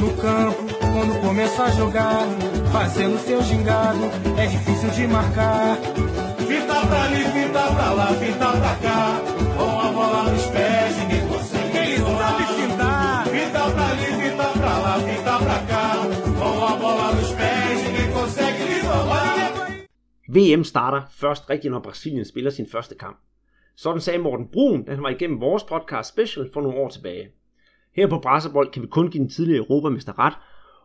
No campo, quando começa a jogar, fazendo seu gingado, é difícil de marcar. Fita pra ali, fita pra lá, fita pra cá, com a bola nos pés, ninguém consegue. Ele sabe fintar. Fita pra ali, fita pra lá, fita pra cá, com a bola nos pés, ninguém consegue lhe roubar. VM starter først rigtigt, når Brasilien spiller sin første kamp. Sådan sagde Morten Brun, da han var igennem vores podcast special for nogle år tilbage. Her på Brasserbold kan vi kun give den tidligere europamester ret,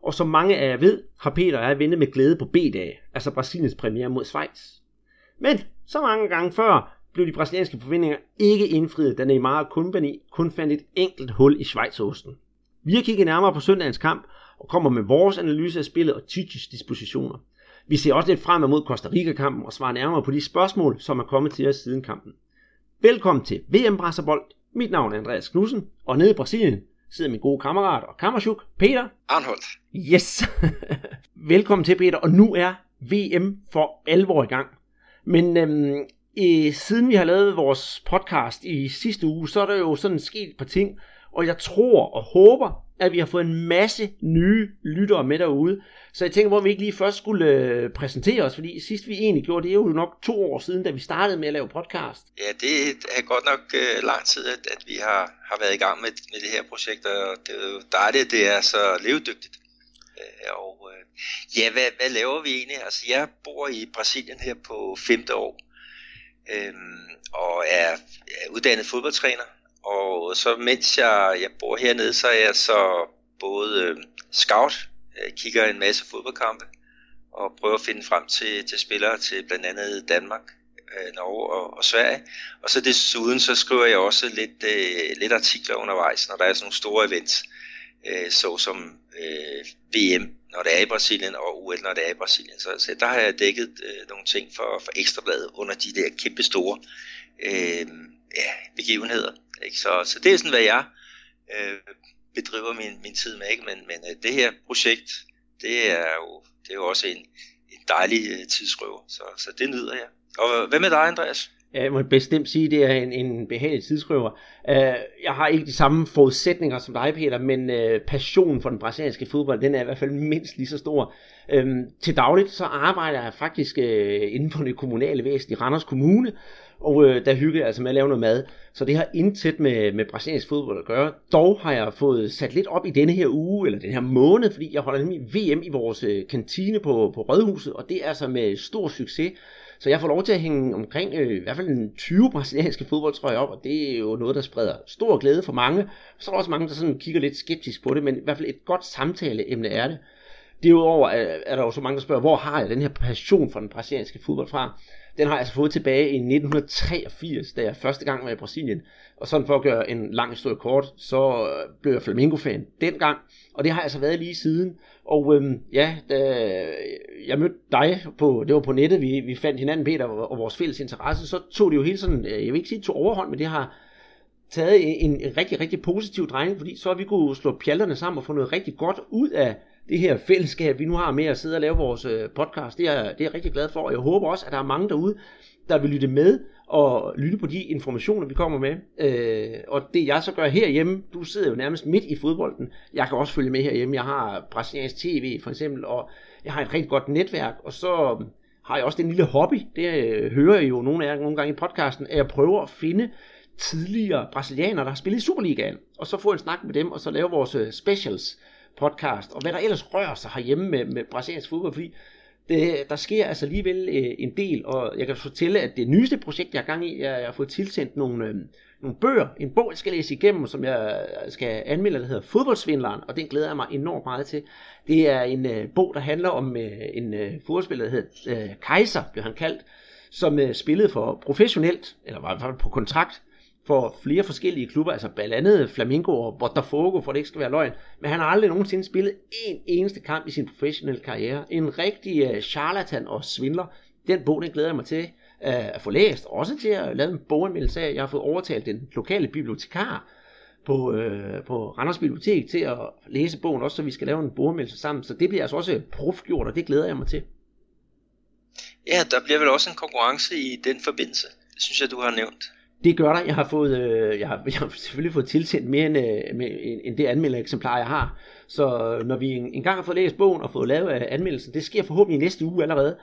og som mange af jer ved, har Peter og jeg ventet med glæde på B-dag, altså Brasiliens premiere mod Schweiz. Men så mange gange før blev de brasilianske forventninger ikke indfriet, da Neymar og Company kun fandt et enkelt hul i Schweizosten. Vi har kigget nærmere på søndagens kamp og kommer med vores analyse af spillet og Tichys dispositioner. Vi ser også lidt frem mod Costa Rica-kampen og svarer nærmere på de spørgsmål, som er kommet til os siden kampen. Velkommen til VM Brasserbold. Mit navn er Andreas Knudsen, og nede i Brasilien sidder min gode kammerat og kammerchuk, Peter. Arnholdt. Yes! Velkommen til, Peter. Og nu er VM for alvor i gang. Men øhm, øh, siden vi har lavet vores podcast i sidste uge, så er der jo sådan sket et par ting. Og jeg tror og håber, at vi har fået en masse nye lyttere med derude. Så jeg tænker, hvor vi ikke lige først skulle øh, præsentere os, fordi sidst vi egentlig gjorde det, er jo nok to år siden, da vi startede med at lave podcast. Ja, det er godt nok øh, lang tid, at, at vi har, har været i gang med, med det her projekt, og det er jo dejligt, at det er så levedygtigt. Øh, og øh, ja, hvad, hvad laver vi egentlig? Altså, jeg bor i Brasilien her på femte år, øh, og er, er uddannet fodboldtræner. Og så mens jeg, jeg bor hernede, så er jeg så både øh, scout, jeg kigger en masse fodboldkampe, og prøver at finde frem til, til spillere til blandt andet Danmark, øh, Norge og, og Sverige. Og så desuden så skriver jeg også lidt, øh, lidt artikler undervejs, når der er sådan nogle store events, øh, såsom øh, VM, når det er i Brasilien, og OL, når det er i Brasilien. Så, så der har jeg dækket øh, nogle ting for, for Ekstrabladet under de der kæmpe store øh, ja, begivenheder. Ikke? Så, så det er sådan, hvad jeg øh, bedriver min, min tid med. Ikke? Men, men øh, det her projekt, det er jo, det er jo også en, en dejlig øh, tidsrøver, så, så det nyder jeg. Og øh, hvad med dig, Andreas? Jeg må bestemt sige, at det er en, en behagelig tidsrøver. Uh, jeg har ikke de samme forudsætninger som dig, Peter, men uh, passionen for den brasilianske fodbold, den er i hvert fald mindst lige så stor. Uh, til dagligt så arbejder jeg faktisk uh, inden for det kommunale væsen i Randers Kommune, og øh, der hygger jeg altså med at lave noget mad. Så det har intet med, med brasiliansk fodbold at gøre. Dog har jeg fået sat lidt op i denne her uge, eller den her måned, fordi jeg holder nemlig VM i vores øh, kantine på, på Rødhuset, og det er altså med stor succes. Så jeg får lov til at hænge omkring øh, i hvert fald en 20 brasilianske fodboldtrøjer op, og det er jo noget, der spreder stor glæde for mange. Så er der også mange, der sådan kigger lidt skeptisk på det, men i hvert fald et godt samtaleemne er det. Derudover er, er der jo så mange, der spørger, hvor har jeg den her passion for den brasilianske fodbold fra? Den har jeg altså fået tilbage i 1983, da jeg første gang var i Brasilien. Og sådan for at gøre en lang historie kort, så øh, blev jeg Flamengo-fan dengang. Og det har jeg altså været lige siden. Og øhm, ja, da jeg mødte dig, på, det var på nettet, vi, vi fandt hinanden, Peter, og, og vores fælles interesse, så tog det jo hele sådan, øh, jeg vil ikke sige tog overhånd, men det har taget en, en rigtig, rigtig positiv drejning, fordi så har vi kunne slå pjalterne sammen og få noget rigtig godt ud af det her fællesskab, vi nu har med at sidde og lave vores øh, podcast. Det er, det er jeg rigtig glad for, og jeg håber også, at der er mange derude, der vil lytte med og lytte på de informationer, vi kommer med. Øh, og det jeg så gør herhjemme, du sidder jo nærmest midt i fodbolden. Jeg kan også følge med herhjemme. Jeg har brasiliansk tv for eksempel, og jeg har et rigtig godt netværk, og så øh, har jeg også den lille hobby, det øh, hører jeg jo nogle af jer nogle gange i podcasten, at jeg prøver at finde tidligere brasilianere, der har spillet i Superligaen, og så få en snak med dem, og så lave vores øh, specials podcast, og hvad der ellers rører sig herhjemme med, med brasiliansk fodbold, fordi det, der sker altså alligevel øh, en del, og jeg kan fortælle, at det nyeste projekt, jeg er gang i, jeg, jeg har fået tilsendt nogle, øh, nogle bøger, en bog, jeg skal læse igennem, som jeg skal anmelde, der hedder Fodboldsvindleren, og den glæder jeg mig enormt meget til. Det er en øh, bog, der handler om øh, en øh, fodboldspiller, der hedder øh, Kaiser, blev han kaldt, som øh, spillede for professionelt, eller var i hvert fald på kontrakt, for flere forskellige klubber, altså blandt andet Flamingo og Botafogo, for det ikke skal være løgn. Men han har aldrig nogensinde spillet en eneste kamp i sin professionelle karriere. En rigtig uh, charlatan og svindler. Den bog, den glæder jeg mig til uh, at få læst. Også til at lave en boganmeldelse af. Jeg har fået overtalt den lokale bibliotekar på, uh, på Randers Bibliotek til at læse bogen, også så vi skal lave en boganmeldelse sammen. Så det bliver altså også profgjort, og det glæder jeg mig til. Ja, der bliver vel også en konkurrence i den forbindelse. Det synes jeg, du har nævnt. Det gør der. Jeg har, fået, øh, jeg har, jeg har selvfølgelig fået tilsendt mere end, øh, med, end det anmeldereksemplar, jeg har. Så øh, når vi en, en gang har fået læst bogen og fået lavet øh, anmeldelsen, det sker forhåbentlig næste uge allerede,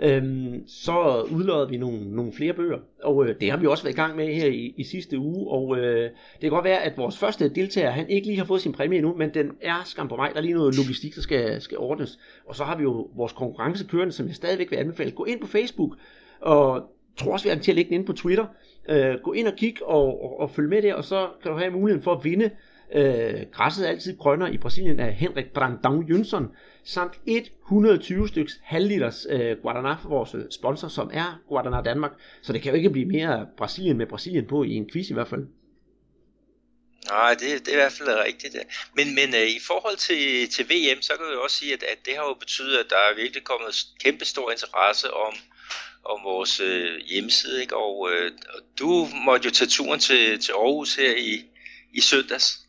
øhm, så udlodder vi nogle, nogle flere bøger. Og øh, det har vi også været i gang med her i, i sidste uge. Og øh, det kan godt være, at vores første deltager, han ikke lige har fået sin præmie endnu, men den er skam på mig. Der er lige noget logistik, der skal, skal ordnes. Og så har vi jo vores konkurrence kørende, som jeg stadigvæk vil anbefale. Gå ind på Facebook, og tror også, vi har den til at lægge den ind på Twitter. Øh, gå ind og kig og, og, og følg med der, og så kan du have muligheden for at vinde øh, græsset er altid grønnere i Brasilien af Henrik Brandão Jønsson, samt 120 styks halvliters øh, Guaraná for vores øh, sponsor, som er Guaraná Danmark. Så det kan jo ikke blive mere Brasilien med Brasilien på i en quiz i hvert fald. Nej, det, det er i hvert fald rigtigt. Ja. Men, men uh, i forhold til, til VM, så kan vi også sige, at, at det har jo betydet, at der er virkelig kommet kæmpe stor interesse om, om vores øh, hjemmeside. Ikke? Og øh, og du måtte jo tage turen til, til Aarhus her i, i søndags.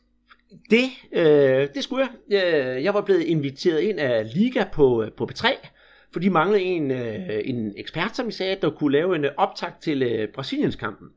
Det, øh, det skulle jeg. Jeg var blevet inviteret ind af Liga på, øh, på P3, for de manglede en, øh, en ekspert, som I sagde, der kunne lave en øh, optag til øh, Brasiliens-kampen.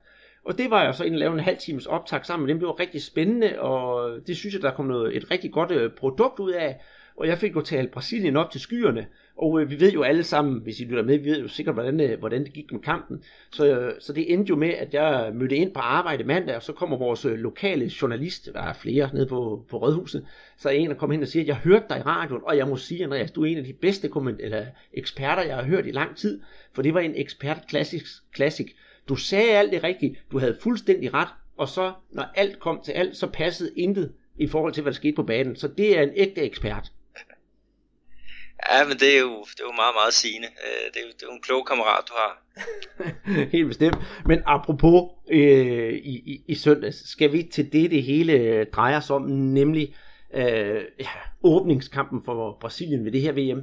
Og det var jeg så inde og lave en halv times optag sammen med dem. Det var rigtig spændende, og det synes jeg, der kom noget, et rigtig godt øh, produkt ud af. Og jeg fik jo talt Brasilien op til skyerne. Og øh, vi ved jo alle sammen, hvis I lytter med, vi ved jo sikkert, hvordan, øh, hvordan det gik med kampen. Så, øh, så det endte jo med, at jeg mødte ind på arbejde mandag, og så kommer vores øh, lokale journalist, der er flere nede på, på Rødhuset, så er en, der kommer hen og siger, jeg hørte dig i radioen, og jeg må sige, Andreas, du er en af de bedste komment- eller eksperter, jeg har hørt i lang tid, for det var en ekspert klassisk, klassik. Du sagde alt det rigtige, du havde fuldstændig ret, og så, når alt kom til alt, så passede intet i forhold til, hvad der skete på banen. Så det er en ægte ekspert. Ja, men det er jo, det er jo meget, meget sigende. Øh, det er, jo, det er jo en klog kammerat, du har. Helt bestemt. Men apropos øh, i, i, i søndags, skal vi til det, det hele drejer sig om, nemlig øh, ja, åbningskampen for Brasilien ved det her VM?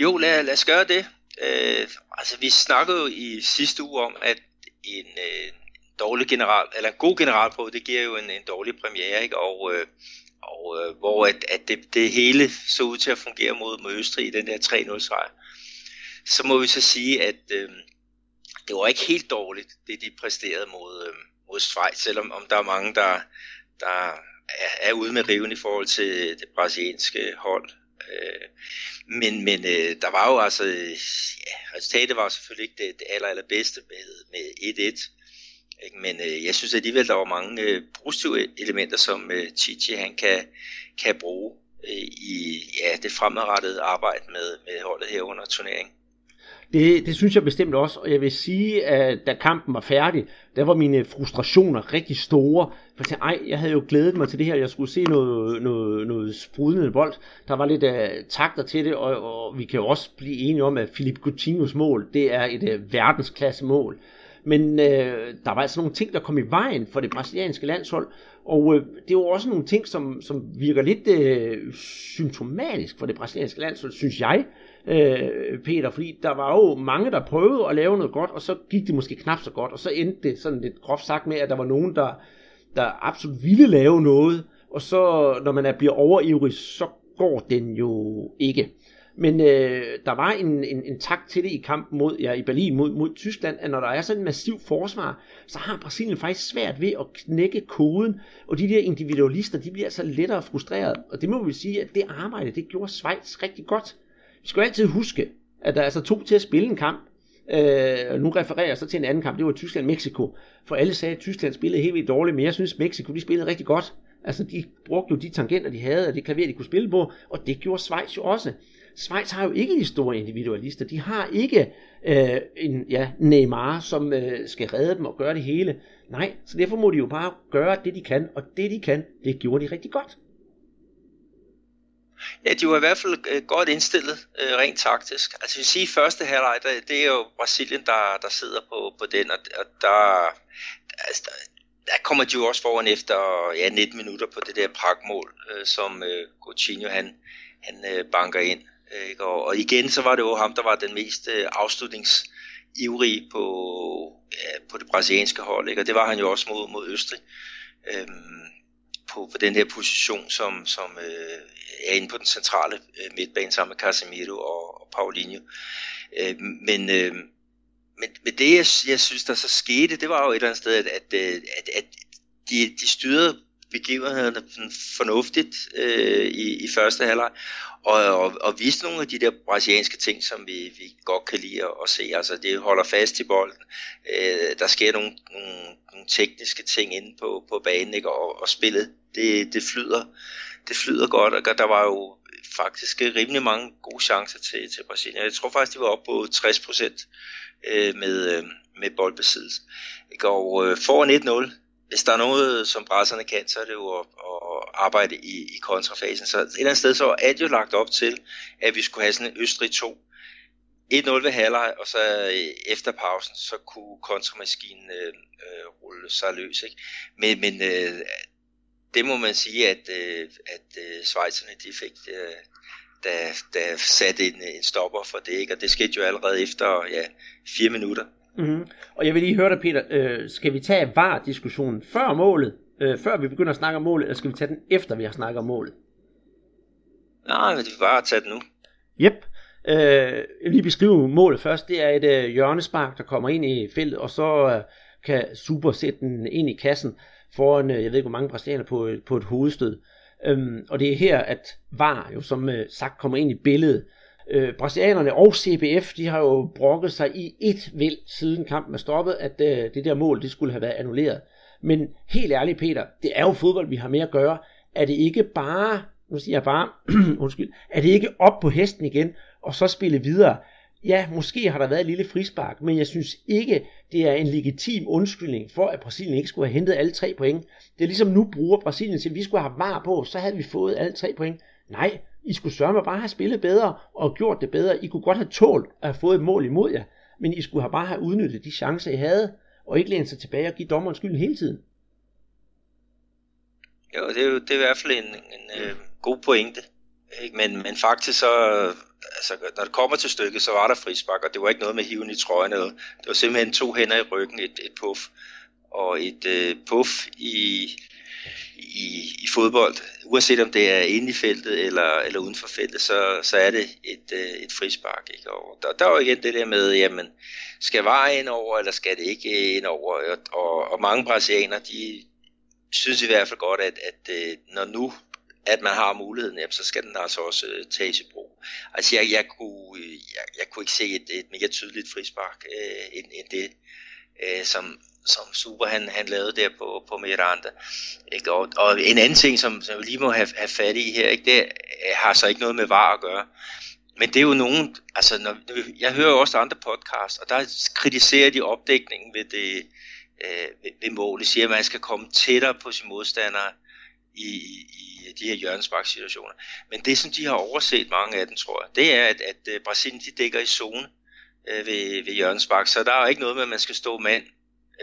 Jo, lad, lad os gøre det. Øh, altså, vi snakkede jo i sidste uge om, at en øh, dårlig general, eller en god general på, det giver jo en, en dårlig premiere, ikke? Og øh, og øh, hvor at, at det, det hele så ud til at fungere mod, mod Østrig i den der 3-0 sejr. Så må vi så sige, at øh, det var ikke helt dårligt, det de præsterede mod, øh, mod Schweiz, selvom om der er mange, der, der er, er ude med riven i forhold til det brasilianske hold. Øh, men men øh, der var jo altså, ja, resultatet var selvfølgelig ikke det, det aller, allerbedste med, med 1-1. Ikke? Men øh, jeg synes alligevel, der var mange øh, positive elementer, som øh, Chichi han kan, kan bruge øh, i ja, det fremadrettede arbejde med, med holdet her under turneringen. Det, det synes jeg bestemt også, og jeg vil sige, at da kampen var færdig, der var mine frustrationer rigtig store. For jeg tænkte, ej, jeg havde jo glædet mig til det her, jeg skulle se noget, noget, noget sprudende bold. Der var lidt uh, takter til det, og, og vi kan jo også blive enige om, at Philip Coutinhos mål, det er et uh, verdensklasse mål. Men øh, der var altså nogle ting, der kom i vejen for det brasilianske landshold, og øh, det var også nogle ting, som, som virker lidt øh, symptomatisk for det brasilianske landshold, synes jeg, øh, Peter, fordi der var jo mange, der prøvede at lave noget godt, og så gik det måske knap så godt, og så endte det sådan lidt groft sagt med, at der var nogen, der, der absolut ville lave noget, og så når man er, bliver overivrig, så går den jo ikke. Men øh, der var en, en, en takt til det i kampen mod, ja, i Berlin mod, mod Tyskland, at når der er sådan en massiv forsvar, så har Brasilien faktisk svært ved at knække koden, og de der individualister, de bliver altså lettere frustreret. Og det må vi sige, at det arbejde, det gjorde Schweiz rigtig godt. Vi skal jo altid huske, at der er altså to til at spille en kamp. Øh, nu refererer jeg så til en anden kamp, det var Tyskland-Mexico. For alle sagde, at Tyskland spillede helt vildt dårligt, men jeg synes, Mexico de spillede rigtig godt. Altså, de brugte jo de tangenter, de havde, og det klaver, de kunne spille på, og det gjorde Schweiz jo også. Schweiz har jo ikke de store individualister. De har ikke øh, en ja, Neymar, som øh, skal redde dem og gøre det hele. Nej, så derfor må de jo bare gøre det, de kan, og det, de kan, det gjorde de rigtig godt. Ja, de var i hvert fald øh, godt indstillet øh, rent taktisk. Altså, jeg vil sige, første halvleg, det er jo Brasilien, der, der sidder på, på den, og, og der, altså, der, der kommer de jo også foran efter ja, 19 minutter på det der pragtmål, øh, som øh, Coutinho han, han øh, banker ind. Øh, ikke? Og, og igen så var det jo ham, der var den mest øh, afslutningsivrige på, ja, på det brasilianske hold, ikke? og det var han jo også mod, mod Østrig. Øhm, på, på den her position, som, som øh, er inde på den centrale øh, midtbane sammen med Casemiro og, og Paulinho. Øh, men, øh, men, men det, jeg, jeg synes, der så skete, det var jo et eller andet sted, at, at, at, at de, de styrede begivenhederne fornuftigt øh, i, i første halvleg, og, og, og viste nogle af de der brasilianske ting, som vi, vi godt kan lide at, at se. Altså, det holder fast i bolden. Øh, der sker nogle, nogle, nogle tekniske ting inde på, på banen, ikke? Og, og spillet, det, det flyder det flyder godt, og der var jo faktisk rimelig mange gode chancer til, til Brasilien. Jeg tror faktisk, de var oppe på 60 procent øh, med, øh, med boldbesiddelse. Og øh, foran 1-0, hvis der er noget, som brasserne kan, så er det jo at, at arbejde i, i kontrafasen. Så et eller andet sted, så var det jo lagt op til, at vi skulle have sådan en Østrig 2. 1-0 ved halvleg, og så øh, efter pausen, så kunne kontramaskinen øh, øh, rulle sig løs. Ikke? Men, men øh, det må man sige, at, øh, at øh, Schweizerne de fik, øh, da, da satte en, en stopper for det, ikke? og det skete jo allerede efter ja, fire minutter. Mm-hmm. Og jeg vil lige høre dig, Peter, øh, skal vi tage VAR-diskussionen før målet, øh, før vi begynder at snakke om målet, eller skal vi tage den efter vi har snakket om målet? Nej, vi vil bare tage den nu. Yep. Øh, jeg vil lige beskrive målet først. Det er et øh, hjørnespark, der kommer ind i feltet, og så øh, kan Super sætte den ind i kassen foran, øh, jeg ved ikke hvor mange brasilianer på, på et hovedstød. Øhm, og det er her, at VAR jo som øh, sagt kommer ind i billedet. Øh, brasilianerne og CBF, de har jo brokket sig i et væld siden kampen er stoppet, at øh, det der mål, det skulle have været annulleret. Men helt ærligt, Peter, det er jo fodbold, vi har med at gøre. Er det ikke bare, nu siger jeg bare, undskyld, er det ikke op på hesten igen, og så spille videre? ja, måske har der været et lille frispark, men jeg synes ikke, det er en legitim undskyldning for, at Brasilien ikke skulle have hentet alle tre point. Det er ligesom nu bruger Brasilien til, at vi skulle have var på, så havde vi fået alle tre point. Nej, i skulle sørge med bare have spillet bedre og gjort det bedre. I kunne godt have tålt at have fået et mål imod jer, men I skulle have bare have udnyttet de chancer, I havde, og ikke læne sig tilbage og give dommeren skylden hele tiden. Jo, det er jo det er i hvert fald en, en øh, god pointe. Ikke? Men, men faktisk så, altså, når det kommer til stykket, så var der frispark, og det var ikke noget med hiven i trøjen. Eller, det var simpelthen to hænder i ryggen, et, et puff, og et øh, puff i, i, i fodbold, uanset om det er inde i feltet eller, eller uden for feltet, så, så er det et, øh, et frispark. Ikke? Og der, der var igen det der med, jamen, skal vare ind over, eller skal det ikke ind over? Og, og, og mange brasilianere, de synes i hvert fald godt, at, at øh, når nu at man har muligheden, jamen, så skal den altså også øh, tages i brug. Altså jeg, jeg, kunne, jeg, jeg kunne ikke se et, et mere tydeligt frispark øh, end, end det, øh, som, som Super han, han lavede der på, på Miranda. Ikke? Og, og en anden ting, som, som vi lige må have, have fat i her, ikke? det har så ikke noget med var at gøre. Men det er jo nogen, altså når, jeg hører jo også andre podcasts, og der kritiserer de opdækningen ved det, øh, ved, ved målet, siger, at man skal komme tættere på sine modstandere i, i de her hjørnesparksituationer. Men det, som de har overset, mange af dem, tror jeg, det er, at, at øh, Brasilien de dækker i zone øh, ved, ved hjørnespark, så der er ikke noget med, at man skal stå mand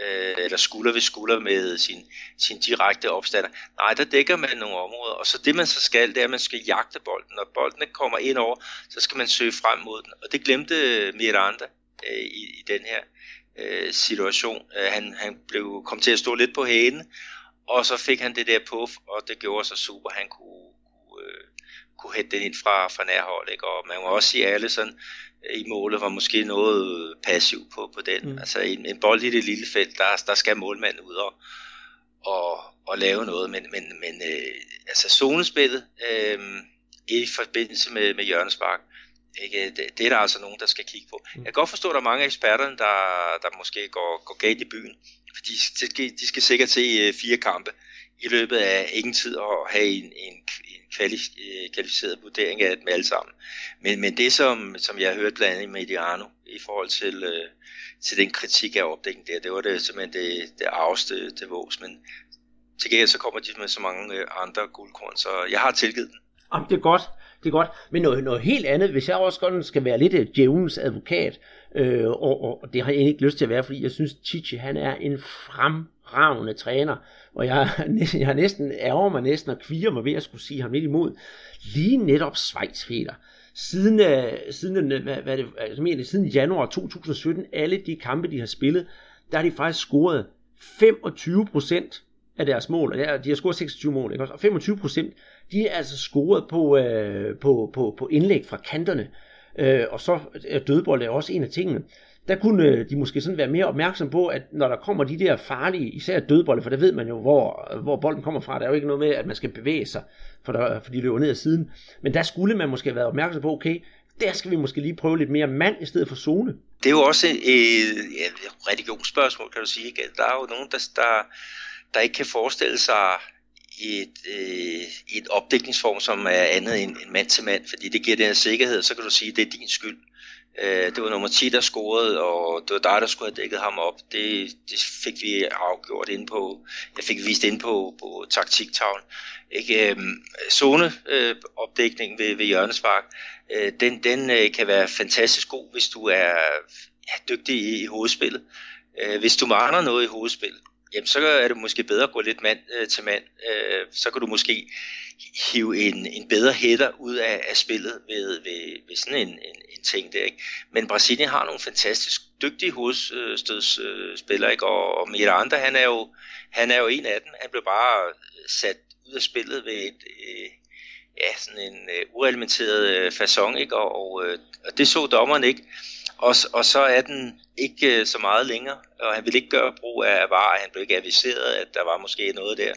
øh, eller skulder ved skulder med sin, sin direkte opstander. Nej, der dækker man nogle områder, og så det man så skal, det er, at man skal jagte bolden. Når bolden kommer ind over, så skal man søge frem mod den, og det glemte Miranda øh, i, i den her øh, situation. Øh, han, han blev kom til at stå lidt på hælen, og så fik han det der puff, og det gjorde så super, han kunne, kunne, øh, kunne hætte den ind fra, fra nærhold. Ikke? Og man må også sige, at Allison i målet var måske noget passiv på, på den. Mm. Altså en, en bold i det lille felt, der, der skal målmanden ud og, og, og lave noget. Men, men, men øh, altså zonespillet øh, i forbindelse med, med hjørnespark, ikke? Det, det er der altså nogen, der skal kigge på. Mm. Jeg kan godt forstå, at der er mange af eksperterne, der, der måske går, går galt i byen. Fordi de skal, de skal sikkert se øh, fire kampe i løbet af ingen tid og have en, en, en øh, kvalificeret vurdering af dem alle sammen. Men, men det, som, som jeg har hørt blandt andet i Mediano i forhold til, øh, til den kritik af opdækningen der, det var det simpelthen det, det arveste til vås. Men til gengæld så kommer de med så mange øh, andre guldkorn, så jeg har tilgivet den. Jamen, det er godt. Det er godt. Men noget, noget helt andet, hvis jeg også godt skal være lidt øh, djævelens advokat, Øh, og, og det har jeg ikke lyst til at være, fordi jeg synes, Chichi han er en fremragende træner, og jeg, jeg har næsten ærger mig næsten og kviger mig ved at skulle sige ham lidt imod. Lige netop Schweiz, Peter. Siden, øh, siden, øh, hvad, hvad det, altså, mener, siden januar 2017, alle de kampe, de har spillet, der har de faktisk scoret 25% af deres mål, og de har scoret 26 mål, ikke? og 25% de er altså scoret på, øh, på, på, på indlæg fra kanterne. Øh, og så er dødbold er også en af tingene der kunne øh, de måske sådan være mere opmærksom på, at når der kommer de der farlige, især dødbolde, for der ved man jo, hvor, øh, hvor bolden kommer fra. Der er jo ikke noget med, at man skal bevæge sig, for, der, for de løber ned ad siden. Men der skulle man måske have været opmærksom på, okay, der skal vi måske lige prøve lidt mere mand i stedet for zone. Det er jo også et, et, et religionsspørgsmål, kan du sige. Ikke? Der er jo nogen, der, der, der ikke kan forestille sig et, øh, et opdækningsform, som er andet end, end mand til mand, fordi det giver den sikkerhed, så kan du sige, at det er din skyld. Øh, det var nummer 10, der scorede, og det var dig, der skulle have dækket ham op. Det, det fik vi afgjort ind på, jeg fik vist ind på, på taktiktavlen. Ikke? Øh, zone øh, opdækning ved, ved hjørnespark, øh, den, den øh, kan være fantastisk god, hvis du er ja, dygtig i, i hovedspillet. Øh, hvis du mangler noget i hovedspillet, jamen så er det måske bedre at gå lidt mand øh, til mand. Øh, så kan du måske hive en, en bedre hætter ud af, af spillet ved, ved, ved sådan en, en, en ting der. Ikke? Men Brasilien har nogle fantastisk dygtige hovedstødsspillere, ikke? og, og Miranda, han er, jo, han er jo en af dem. Han blev bare øh, sat ud af spillet ved et, øh, ja, sådan en øh, ureglementeret øh, façon, ikke? Og, og, øh, og det så dommeren ikke. Og, og så er den ikke øh, så meget længere, og han vil ikke gøre brug af var, han blev ikke aviseret, at der var måske noget der.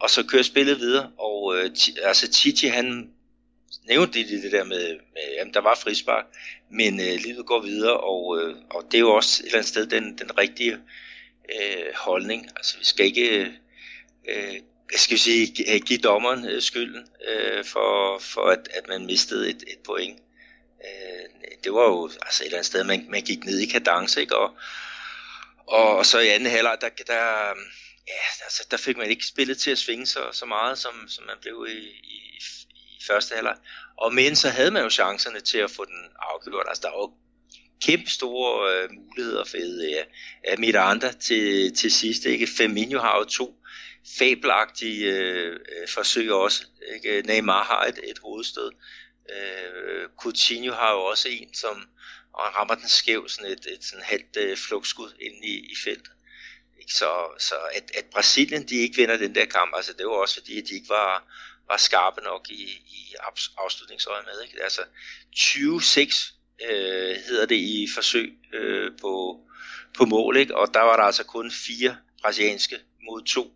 Og så kører spillet videre, og øh, altså Titi han nævnte det, det der med, med jamen der var frispark, men øh, livet går videre, og, øh, og det er jo også et eller andet sted den, den rigtige øh, holdning. Altså vi skal ikke øh, øh skal vi sige, give dommeren øh, skylden øh, for, for at, at man mistede et, et point. Øh, det var jo altså et eller andet sted, man, man gik ned i kadence, ikke? Og, og, og så i anden halvleg, der, der, ja, altså, der fik man ikke spillet til at svinge så, så meget, som, som man blev i, i, i første halvleg. Og men så havde man jo chancerne til at få den afgjort. Altså, der var jo kæmpe store øh, muligheder for øh, ja, af andre til, til sidst. Ikke? Firmino har jo to fabelagtige øh, øh forsøg også. Ikke? Neymar har et, et hovedstød. Øh, Coutinho har jo også en, som og han rammer den skæv, sådan et, et sådan halvt øh, flugtskud ind i, i feltet. Ikke? Så, så at, at Brasilien de ikke vinder den der kamp, altså det var også fordi, at de ikke var, var skarpe nok i, i afslutningsøjet med. Ikke? Altså 26 øh, hedder det i forsøg øh, på, på mål, ikke? og der var der altså kun fire brasilianske mod to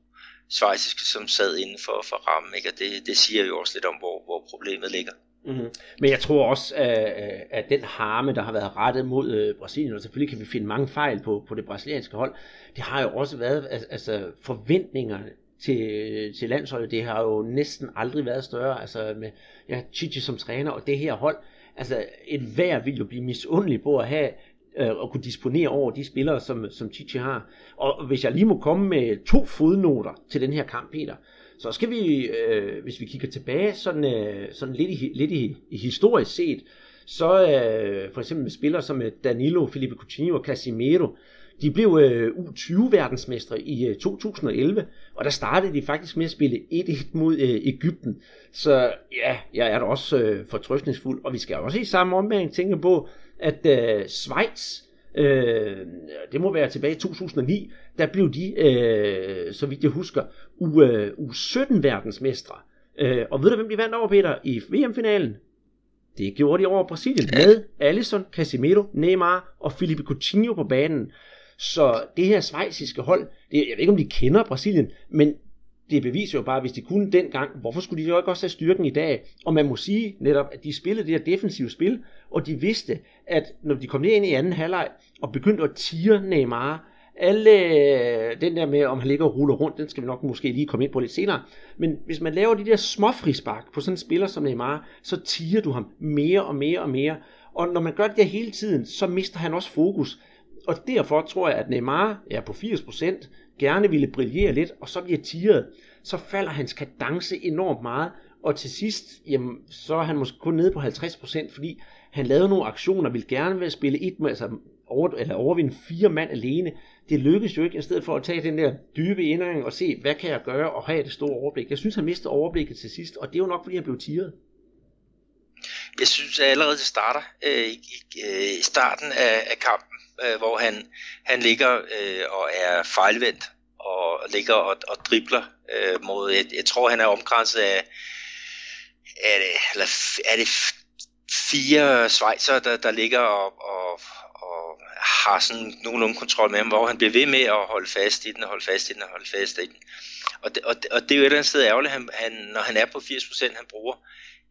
svejsiske, som sad inden for, for rammen. Ikke? Og det, det siger jo også lidt om, hvor, hvor problemet ligger. Mm-hmm. Men jeg tror også, at, at den harme, der har været rettet mod øh, Brasilien, og selvfølgelig kan vi finde mange fejl på, på det brasilianske hold, det har jo også været, altså forventningerne til, til landsholdet, det har jo næsten aldrig været større, altså med ja, Chichi som træner, og det her hold, altså et hver vil jo blive misundelig på at have øh, at kunne disponere over de spillere, som, som Chichi har. Og hvis jeg lige må komme med to fodnoter til den her kamp, Peter, så skal vi, øh, hvis vi kigger tilbage sådan, øh, sådan lidt, i, lidt i, i historisk set, så øh, for eksempel med spillere som øh, Danilo, Felipe Coutinho og Casimiro, de blev øh, U20-verdensmestre i øh, 2011, og der startede de faktisk med at spille 1-1 mod øh, Ægypten. Så ja, jeg er da også øh, fortrøstningsfuld, og vi skal også i samme omgang tænke på, at øh, Schweiz, øh, det må være tilbage i 2009, der blev de, øh, så vidt jeg husker, U, øh, U17 verdensmestre. Øh, og ved du, hvem de vandt over, Peter, i VM-finalen? Det gjorde de over Brasilien med Alisson, Casemiro, Neymar og Felipe Coutinho på banen. Så det her svejsiske hold, det, jeg ved ikke om de kender Brasilien, men det beviser jo bare, at hvis de kunne dengang, hvorfor skulle de jo ikke også have styrken i dag? Og man må sige netop, at de spillede det her defensive spil, og de vidste, at når de kom ned ind i anden halvleg og begyndte at tire Neymar, alle øh, den der med, om han ligger og ruller rundt, den skal vi nok måske lige komme ind på lidt senere. Men hvis man laver de der små frispark på sådan en spiller som Neymar, så tiger du ham mere og mere og mere. Og når man gør det der hele tiden, så mister han også fokus. Og derfor tror jeg, at Neymar er på 80%, gerne ville brillere lidt, og så bliver tiret. Så falder hans kadence enormt meget, og til sidst, jamen, så er han måske kun nede på 50%, fordi han lavede nogle aktioner, ville gerne vil spille et, altså over, eller overvinde fire mand alene. Det lykkedes jo ikke, i stedet for at tage den der dybe indring og se, hvad kan jeg gøre, og have det store overblik. Jeg synes, han mistede overblikket til sidst, og det er jo nok, fordi han blev tiret. Jeg synes at allerede, det starter øh, i, i, øh, i starten af, af kampen, øh, hvor han, han ligger øh, og er fejlvendt, og ligger og, og dribler øh, mod, jeg, jeg tror, han er omkranset af, er det, eller, er det fire svejser, der, der ligger og, og, og har sådan nogenlunde kontrol med ham, hvor han bliver ved med at holde fast i den, og holde fast i den, og holde fast i den. Og det, og det, og det er jo et eller andet sted ærgerligt, han, han, når han er på 80%, han bruger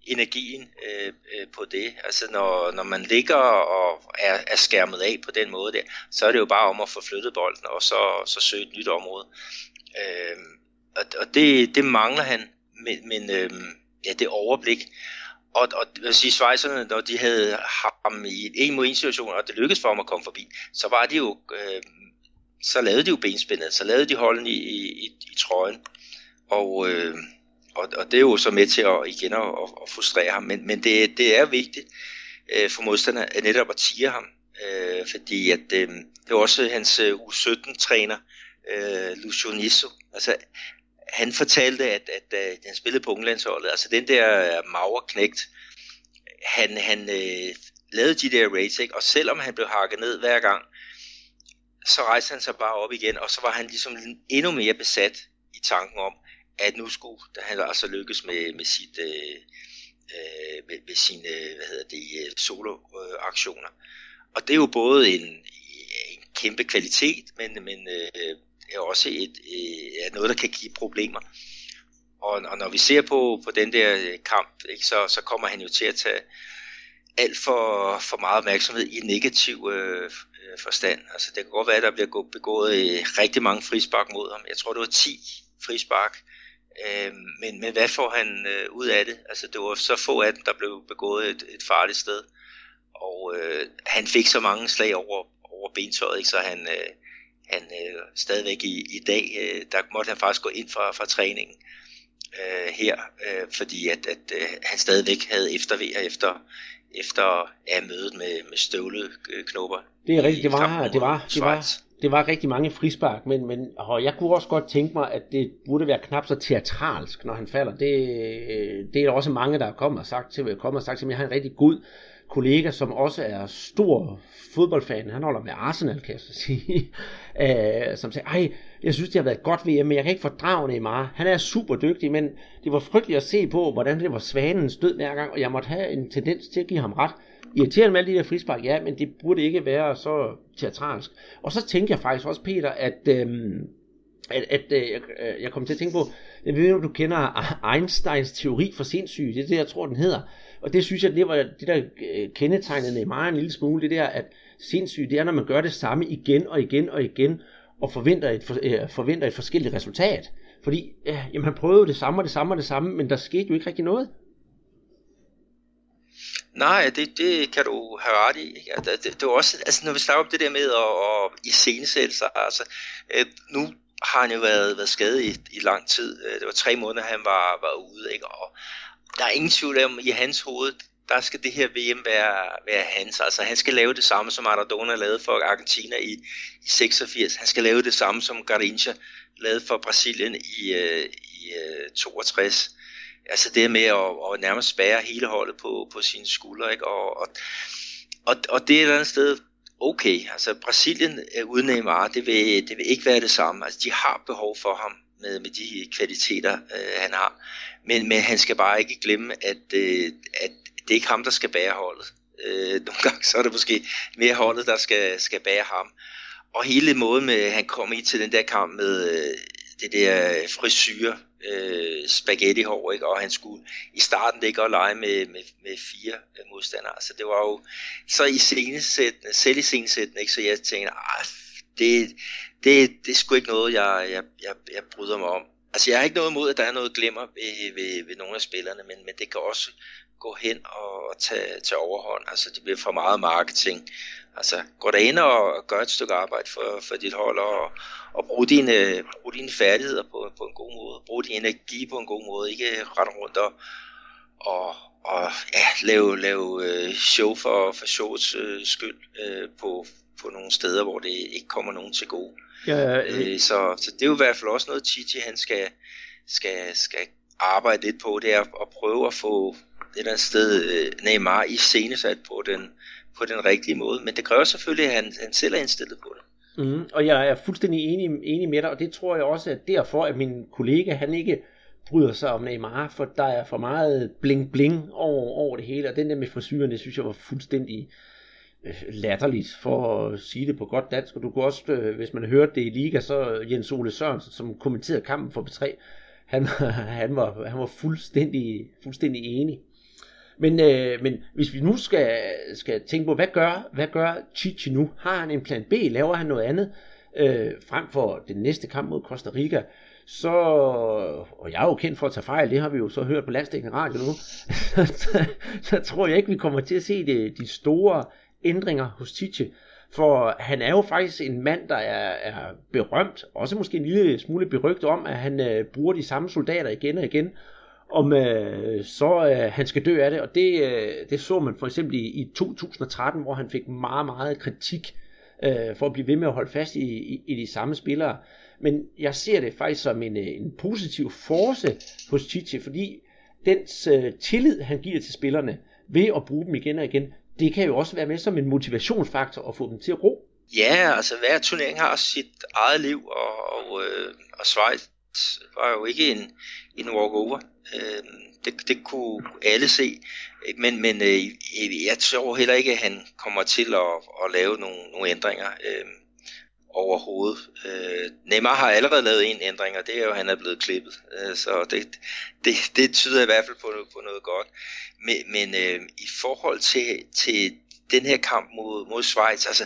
energien øh, øh, på det. Altså når, når man ligger og er, er skærmet af på den måde der, så er det jo bare om at få flyttet bolden, og så, så søge et nyt område. Øh, og og det, det mangler han, men, men øh, ja, det overblik. Og, og jeg vil sige, Schweizerne, når de havde ham i en mod en situation, og det lykkedes for ham at komme forbi, så var de jo, øh, så lavede de jo benspændet, så lavede de holden i, i, i trøjen. Og, øh, og, og det er jo så med til at igen at, at frustrere ham. Men, men det, det er vigtigt øh, for modstanderne at netop at tire ham. Øh, fordi at, øh, det er også hans øh, U17-træner, øh, Lucio Nisso. Altså, han fortalte, at, at, øh, at han spillede på unglandsholdet. Altså den der øh, magre knægt, han, han øh, lavede de der raids, ikke? og selvom han blev hakket ned hver gang, så rejste han sig bare op igen, og så var han ligesom endnu mere besat i tanken om, at nu skulle han altså lykkes med, med sit øh, øh, med, med sine hvad hedder det, øh, solo-aktioner. Og det er jo både en, en kæmpe kvalitet, men, men øh, er også et, øh, noget, der kan give problemer. Og, og når vi ser på, på den der øh, kamp, ikke, så, så kommer han jo til at tage alt for, for meget opmærksomhed i negativ øh, øh forstand. Altså det kan godt være, at der bliver begået øh, rigtig mange frispark mod ham. Jeg tror, det var 10 frispark. Øh, men, men hvad får han øh, ud af det? Altså det var så få af dem, der blev begået et, et farligt sted. Og øh, han fik så mange slag over, over bentøjet, ikke? så han, øh, han øh, stadigvæk i, i dag, øh, der måtte han faktisk gå ind fra, fra træningen øh, her, øh, fordi at, at øh, han stadigvæk havde eftervejer efter, efter ja, mødet med, med støvleknopper. Det er rigtigt, det var, det var, det var, det var rigtig mange frispark, men, men og jeg kunne også godt tænke mig, at det burde være knap så teatralsk, når han falder. Det, øh, det er også mange, der er kommet og sagt til, kommet og sagt til mig, jeg har en rigtig god kollega, som også er stor fodboldfan, han holder med Arsenal, kan jeg så sige, øh, som sagde, ej, jeg synes, det har været godt VM, men jeg kan ikke fordrage Neymar. Han er super dygtig, men det var frygteligt at se på, hvordan det var svanens død hver gang, og jeg måtte have en tendens til at give ham ret. Irriterende med alle de der frispark, ja, men det burde ikke være så teatralsk. Og så tænker jeg faktisk også, Peter, at, øhm, at, at øh, jeg øh, kom til at tænke på, jeg ved ikke, om du kender Einsteins teori for sindssyge, det er det, jeg tror, den hedder. Og det synes jeg, det var det, der øh, kendetegnede mig en lille smule, det der, at sindssyg, det er, når man gør det samme igen og igen og igen, og forventer et, for, øh, forventer et forskelligt resultat. Fordi, øh, jamen, han prøvede det samme og det samme og det samme, men der skete jo ikke rigtig noget. Nej, det, det kan du have ret i. Ikke? det, det, det er også, altså når vi snakker om det der med at, at iscenesætte sig, altså øh, nu har han jo været, været skadet i, i lang tid. Øh, det var tre måneder, han var, var ude, ikke? og der er ingen tvivl om, i hans hoved, der skal det her VM være, være hans. Altså han skal lave det samme, som Maradona lavede for Argentina i, i 86. Han skal lave det samme, som Garrincha lavede for Brasilien i, øh, i øh, 62. Altså det med at, at nærmest spære hele holdet på, på sine skuldre. Ikke? Og, og, og, og det er et eller andet sted okay. Altså Brasilien øh, uden Neymar, det vil, det vil ikke være det samme. Altså de har behov for ham med, med de kvaliteter, øh, han har. Men, men han skal bare ikke glemme, at, øh, at det er ikke ham, der skal bære holdet. Øh, nogle gange så er det måske mere holdet, der skal, skal bære ham. Og hele måden med, han kom ind til den der kamp med øh, det der frisyr, øh, spaghettihår, ikke? og han skulle i starten ikke at lege med, med, med fire øh, modstandere. Så det var jo så i scenesættende, selv i scenesættende, ikke? så jeg tænkte, ah, det, det, det er sgu ikke noget, jeg, jeg, jeg, jeg bryder mig om. Altså jeg har ikke noget imod, at der er noget glemmer ved, ved, ved nogle af spillerne, men, men det kan også gå hen og tage, tage overhånd. Altså det bliver for meget marketing. Altså gå der ind og gør et stykke arbejde for, for dit hold og, og brug dine, brug dine færdigheder på, på en god måde. Brug din energi på en god måde. Ikke rette rundt og, og, og ja, lave, lave øh, show for, for shows øh, skyld øh, på, på nogle steder, hvor det ikke kommer nogen til gode. Ja, ja, ja. Øh, så, så det er jo i hvert fald også noget, Titi han skal, skal, skal arbejde lidt på, det er at prøve at få det andet sted øh, Neymar i scenesat på den, på den rigtige måde. Men det kræver selvfølgelig, at han, han selv er indstillet på det. Mm, og jeg er fuldstændig enig, enig med dig, og det tror jeg også at derfor, at min kollega, han ikke bryder sig om Neymar, for der er for meget bling-bling over, over det hele, og den der med frisyren, det synes jeg var fuldstændig øh, latterligt, for at sige det på godt dansk, og du kunne også, øh, hvis man hørte det i Liga, så Jens Ole Sørensen, som kommenterede kampen for B3, han, han, var, han var fuldstændig, fuldstændig enig. Men, øh, men hvis vi nu skal, skal tænke på, hvad gør, hvad gør Chichi nu? Har han en plan B? Laver han noget andet? Øh, frem for den næste kamp mod Costa Rica, så, og jeg er jo kendt for at tage fejl, det har vi jo så hørt på landstækkende radio nu, så, så tror jeg ikke, vi kommer til at se det, de store ændringer hos Chichi. For han er jo faktisk en mand, der er, er berømt, også måske en lille smule berygtet om, at han øh, bruger de samme soldater igen og igen, om øh, så øh, han skal dø af det. Og det, øh, det så man for eksempel i, i 2013, hvor han fik meget, meget kritik øh, for at blive ved med at holde fast i, i, i de samme spillere. Men jeg ser det faktisk som en, øh, en positiv force hos Chichi, fordi dens øh, tillid, han giver til spillerne ved at bruge dem igen og igen, det kan jo også være med som en motivationsfaktor at få dem til at ro. Ja, altså hver turnering har sit eget liv, og, og, øh, og Schweiz var jo ikke en, en walkover. Øh, det, det kunne alle se, men, men øh, jeg tror heller ikke, at han kommer til at, at lave nogle, nogle ændringer øh, overhovedet. Øh, Neymar har allerede lavet en ændring, og det er jo, at han er blevet klippet. Øh, så det, det, det tyder i hvert fald på, på noget godt. Men, men øh, i forhold til, til den her kamp mod, mod Schweiz, altså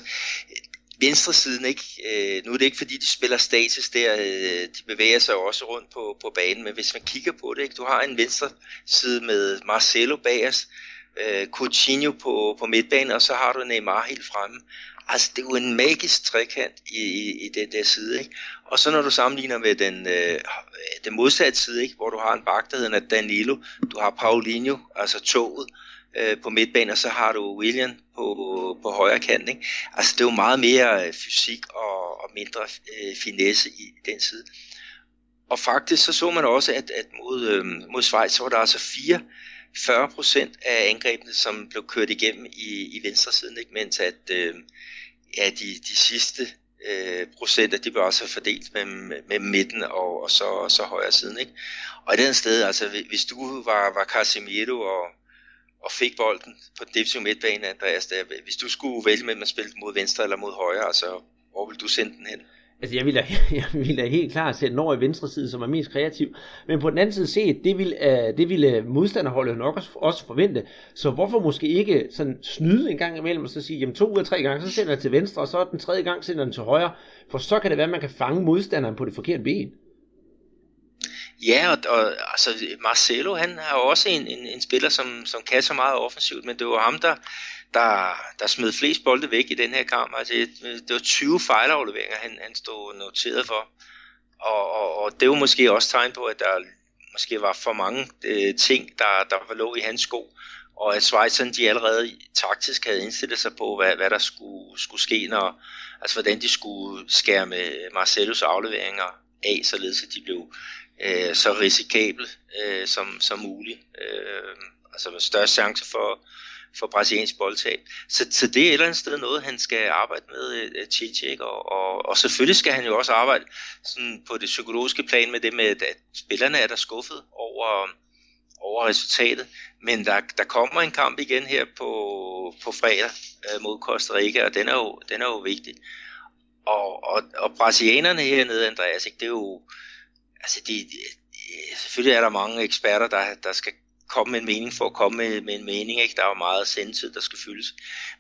venstre siden, ikke? Øh, nu er det ikke fordi, de spiller status der, øh, de bevæger sig også rundt på, på banen, men hvis man kigger på det, ikke? du har en venstre side med Marcelo bag os, øh, Coutinho på, på midtbanen, og så har du Neymar helt fremme. Altså, det er jo en magisk trekant i, i, i den der side, ikke? Og så når du sammenligner med den, øh, den modsatte side, ikke? hvor du har en bak, der hedder Danilo, du har Paulinho, altså toget, øh, Øh, på midtbanen, og så har du William på, på højre kant. Ikke? Altså det er jo meget mere øh, fysik og, og mindre øh, finesse i den side. Og faktisk så så man også, at, at mod, øh, mod Schweiz, så var der altså 4 40 procent af angrebene, som blev kørt igennem i, i venstre siden, ikke? mens at øh, ja, de, de sidste øh, procenter, de blev også fordelt mellem, mellem midten og, og så, så højre siden. Ikke? Og i den sted, altså hvis du var, var Casemiro og, og fik bolden på den defensive midtbane, Andreas, der, hvis du skulle vælge mellem at spille mod venstre eller mod højre, altså hvor vil du sende den hen? Altså jeg ville, jeg ville helt klart sætte den over i venstre side, som er mest kreativ. Men på den anden side set, det ville, uh, øh, det ville øh, modstanderholdet nok også, også forvente. Så hvorfor måske ikke sådan snyde en gang imellem og så sige, jamen to ud af tre gange, så sender jeg til venstre, og så den tredje gang sender den til højre. For så kan det være, at man kan fange modstanderen på det forkerte ben. Ja, og, og altså Marcelo, han har jo også en, en, en spiller, som, som kan så meget offensivt, men det var ham, der, der, der smed flest bolde væk i den her kamp. Altså, det, var 20 fejlafleveringer, han, han stod noteret for. Og, og, og det var måske også tegn på, at der måske var for mange øh, ting, der, der var lå i hans sko. Og at Schweizerne, de allerede taktisk havde indstillet sig på, hvad, hvad der skulle, skulle ske, når, altså hvordan de skulle skære med Marcelos afleveringer af, således at de blev øh, så risikabel øh, som, som muligt. Øh, altså med størst chance for, for brasiliansk boldtab. Så, så det er et eller andet sted noget, han skal arbejde med, uh, og, og, og selvfølgelig skal han jo også arbejde sådan på det psykologiske plan med det med, at spillerne er der skuffet over, over resultatet, men der, der kommer en kamp igen her på, på fredag øh, mod Costa Rica, og den er jo, den er jo vigtig. Og, og, og brasilianerne hernede, Andreas, ikke, det er jo, altså de, de, øh, selvfølgelig er der mange eksperter, der, der skal komme med en mening for at komme med, med en mening. Ikke? Der er jo meget sendtid, der skal fyldes.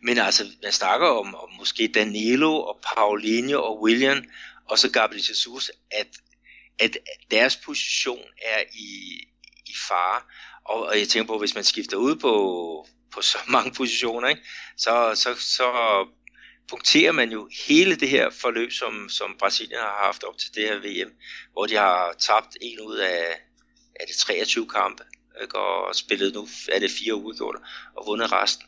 Men altså, man snakker om, om måske Danilo og Paulinho og William, og så Gabriel Jesus, at, at deres position er i, i fare. Og, og jeg tænker på, hvis man skifter ud på, på så mange positioner, ikke? Så, så, så punkterer man jo hele det her forløb, som, som Brasilien har haft op til det her VM, hvor de har tabt en ud af, af det 23 kampe, ikke? og spillet nu er det fire uafgjorte, og vundet resten.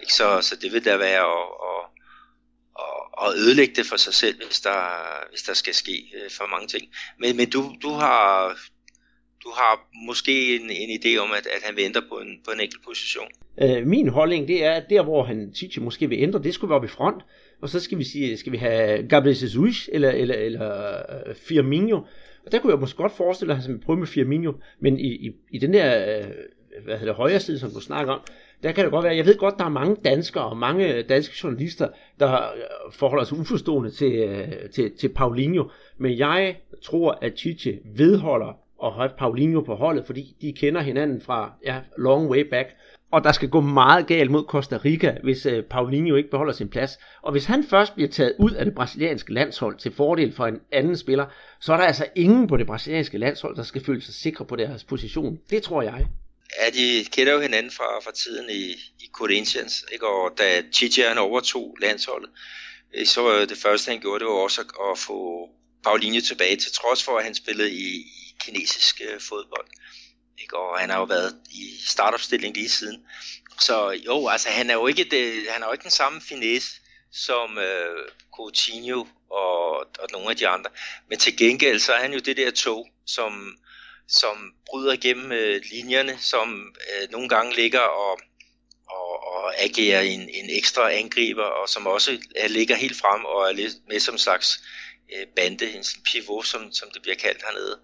Ikke? Så, så det vil da være at, at, at, at ødelægge det for sig selv, hvis der, hvis der skal ske øh, for mange ting. Men, men du, du har du har måske en, en idé om, at, at han vil ændre på en, på en enkelt position. Øh, min holdning, det er, at der hvor han Titi måske vil ændre, det skulle være op i front og så skal vi sige, skal vi have Gabriel Jesus eller, eller, eller øh, Firmino, og der kunne jeg måske godt forestille mig, at han prøve med Firmino, men i, i, i den der øh, hvad hedder det, højre side, som du snakker om, der kan det godt være, jeg ved godt, der er mange danskere og mange danske journalister, der øh, forholder sig uforstående til, til, til Paulinho, men jeg tror, at Chiche vedholder at have Paulinho på holdet, fordi de kender hinanden fra ja, long way back, og der skal gå meget galt mod Costa Rica, hvis øh, Paulinho ikke beholder sin plads. Og hvis han først bliver taget ud af det brasilianske landshold til fordel for en anden spiller, så er der altså ingen på det brasilianske landshold, der skal føle sig sikre på deres position. Det tror jeg. Ja, de kender jo hinanden fra, fra tiden i, i Corinthians, ikke? og da Chichi han overtog landsholdet, øh, så det første han gjorde, det var også at, at få Paulinho tilbage, til trods for at han spillede i, i kinesisk øh, fodbold. Ikke? Og han har jo været i startopstilling lige siden. Så jo, altså han er jo ikke, det, han er jo ikke den samme finesse som øh, Coutinho og, og nogle af de andre. Men til gengæld så er han jo det der tog, som som bryder igennem øh, linjerne, som øh, nogle gange ligger og, og, og agerer en, en ekstra angriber, og som også er, ligger helt frem og er med som slags øh, bande, en pivot, som, som det bliver kaldt hernede.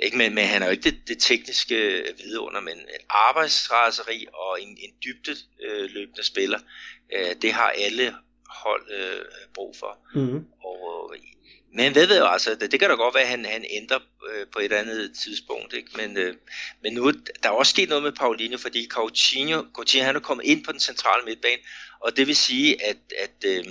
Ikke? Men, men han er jo ikke det, det tekniske øh, vidunder, men arbejdsraseri og en, en dybde øh, løbende spiller, øh, det har alle hold øh, brug for. Mm-hmm. Og men hvad ved jeg, altså, det, det kan da godt være, at han, han ændrer øh, på et andet tidspunkt, ikke? Men, øh, men nu, der er også sket noget med Paulinho, fordi Coutinho, Coutinho han er kommet ind på den centrale midtbane, og det vil sige, at, at, øh,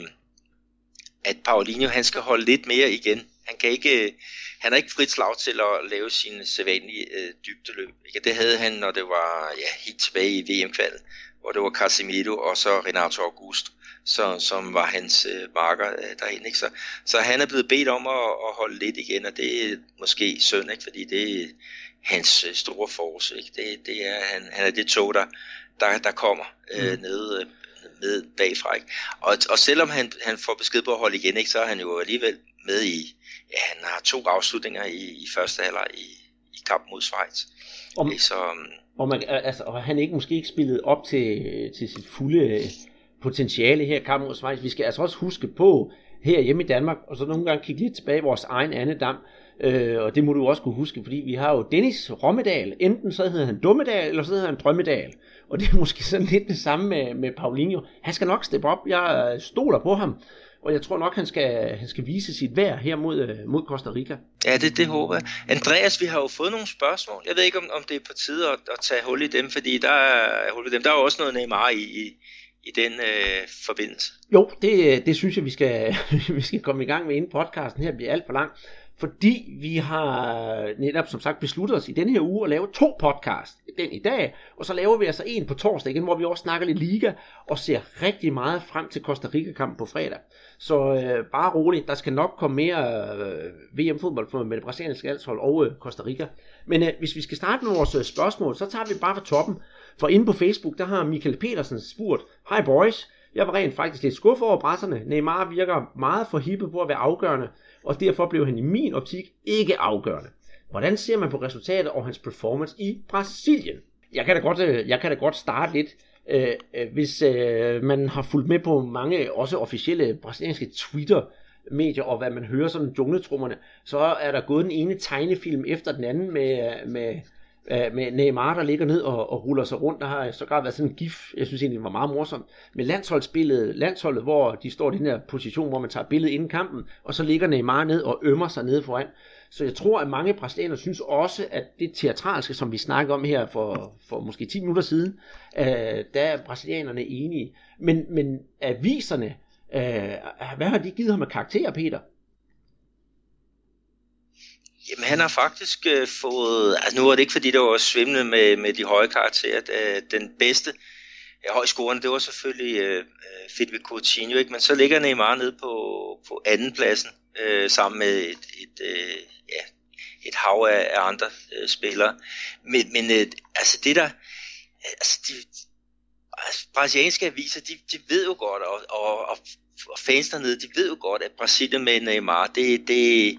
at Paulinho han skal holde lidt mere igen. Han kan ikke, han har ikke frit slag til at lave sine sædvanlige øh, dybdeløb. Ikke? Det havde han, når det var ja, helt tilbage i VM-kvalden, hvor det var Casemiro og så Renato Augusto så, som var hans øh, marker øh, derinde. Ikke? Så, så han er blevet bedt om at, at holde lidt igen, og det er måske synd, ikke? fordi det er hans øh, store force. Ikke? Det, det er, han, han er det tog, der, der, der kommer øh, mm. ned, øh, med bagfra. Ikke? Og, og selvom han, han får besked på at holde igen, ikke, så er han jo alligevel med i, ja, han har to afslutninger i, i første halvleg i, i kampen mod Schweiz. Om, så, um, og, man, altså, og han ikke måske ikke spillet op til, til sit fulde potentiale her i kampen mod Schweiz. Vi skal altså også huske på her hjemme i Danmark, og så nogle gange kigge lidt tilbage i vores egen andedam, øh, og det må du også kunne huske, fordi vi har jo Dennis Rommedal, enten så hedder han Dummedal, eller så hedder han Drømmedal, og det er måske sådan lidt det samme med, med Paulinho. Han skal nok steppe op, jeg stoler på ham, og jeg tror nok, han skal, han skal vise sit værd her mod, øh, mod Costa Rica. Ja, det, det håber jeg. Andreas, vi har jo fået nogle spørgsmål. Jeg ved ikke, om, om det er på tide at, at tage hul i dem, fordi der er, hul i dem. Der er jo også noget Neymar i, i, i den øh, forbindelse. Jo, det, det synes jeg, vi skal, vi skal komme i gang med inden podcasten her bliver alt for lang. Fordi vi har netop som sagt besluttet os i denne her uge at lave to podcast. Den i dag, og så laver vi altså en på torsdag igen, hvor vi også snakker lidt liga og ser rigtig meget frem til Costa Rica-kampen på fredag. Så øh, bare roligt, der skal nok komme mere øh, VM-fodbold med det brasilianske landshold og øh, Costa Rica. Men øh, hvis vi skal starte med vores øh, spørgsmål, så tager vi bare fra toppen. For inde på Facebook, der har Michael Petersen spurgt, Hej boys, jeg var rent faktisk lidt skuffet over brasserne. Neymar virker meget for hippe på at være afgørende, og derfor blev han i min optik ikke afgørende. Hvordan ser man på resultatet og hans performance i Brasilien? Jeg kan da godt, øh, jeg kan da godt starte lidt. Øh, øh, hvis øh, man har fulgt med på mange også officielle brasilianske Twitter medier, og hvad man hører sådan jungletrummerne, så er der gået den ene tegnefilm efter den anden med, med øh, med Neymar, der ligger ned og, og ruller sig rundt. Der har så godt været sådan en gif, jeg synes egentlig var meget morsomt. Med landsholdsbilledet, landsholdet, hvor de står i den her position, hvor man tager billedet inden kampen, og så ligger Neymar ned og ømmer sig nede foran. Så jeg tror, at mange brasilianere synes også, at det teatralske, som vi snakkede om her for, for måske 10 minutter siden, øh, der er brasilianerne enige. Men, men aviserne, øh, hvad har de givet ham af karakterer, Peter? Jamen han har faktisk øh, fået, altså nu var det ikke fordi det var svimlende med, med de høje karakterer, øh, den bedste øh, højscoren, det var selvfølgelig øh, øh Coutinho, ikke? men så ligger Neymar nede på, på anden pladsen, øh, sammen med et, et, øh, ja, et hav af, af andre øh, spillere. Men, men øh, altså det der, altså de, altså, brasilianske aviser, de, de ved jo godt, og, og, og, og fans dernede, de ved jo godt, at Brasilien med Neymar, det, det,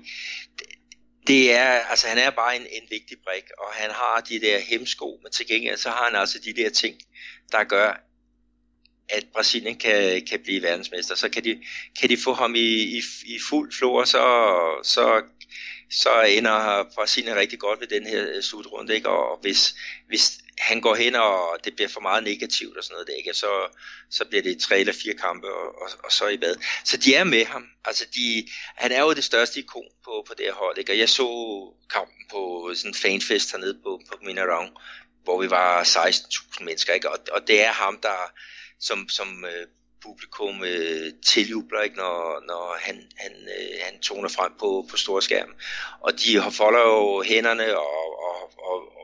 det er, altså han er bare en, en vigtig brik, og han har de der hemsko, men til gengæld så har han altså de der ting, der gør, at Brasilien kan, kan blive verdensmester. Så kan de, kan de få ham i, i, i fuld flor, så, så, så ender Brasilien rigtig godt ved den her øh, slutrunde. Ikke? Og hvis, hvis han går hen, og det bliver for meget negativt og sådan noget der, ikke? Og så, så bliver det tre eller fire kampe, og, og, og så i bad. Så de er med ham. Altså, de, han er jo det største ikon på, på det her hold, ikke? Og jeg så kampen på sådan en fanfest hernede på, på Minarong, hvor vi var 16.000 mennesker, ikke? Og, og det er ham, der som, som øh, publikum øh, tiljubler, ikke, når, når han, han, øh, han toner frem på, på store skærm. Og de folder jo hænderne og, og, og, og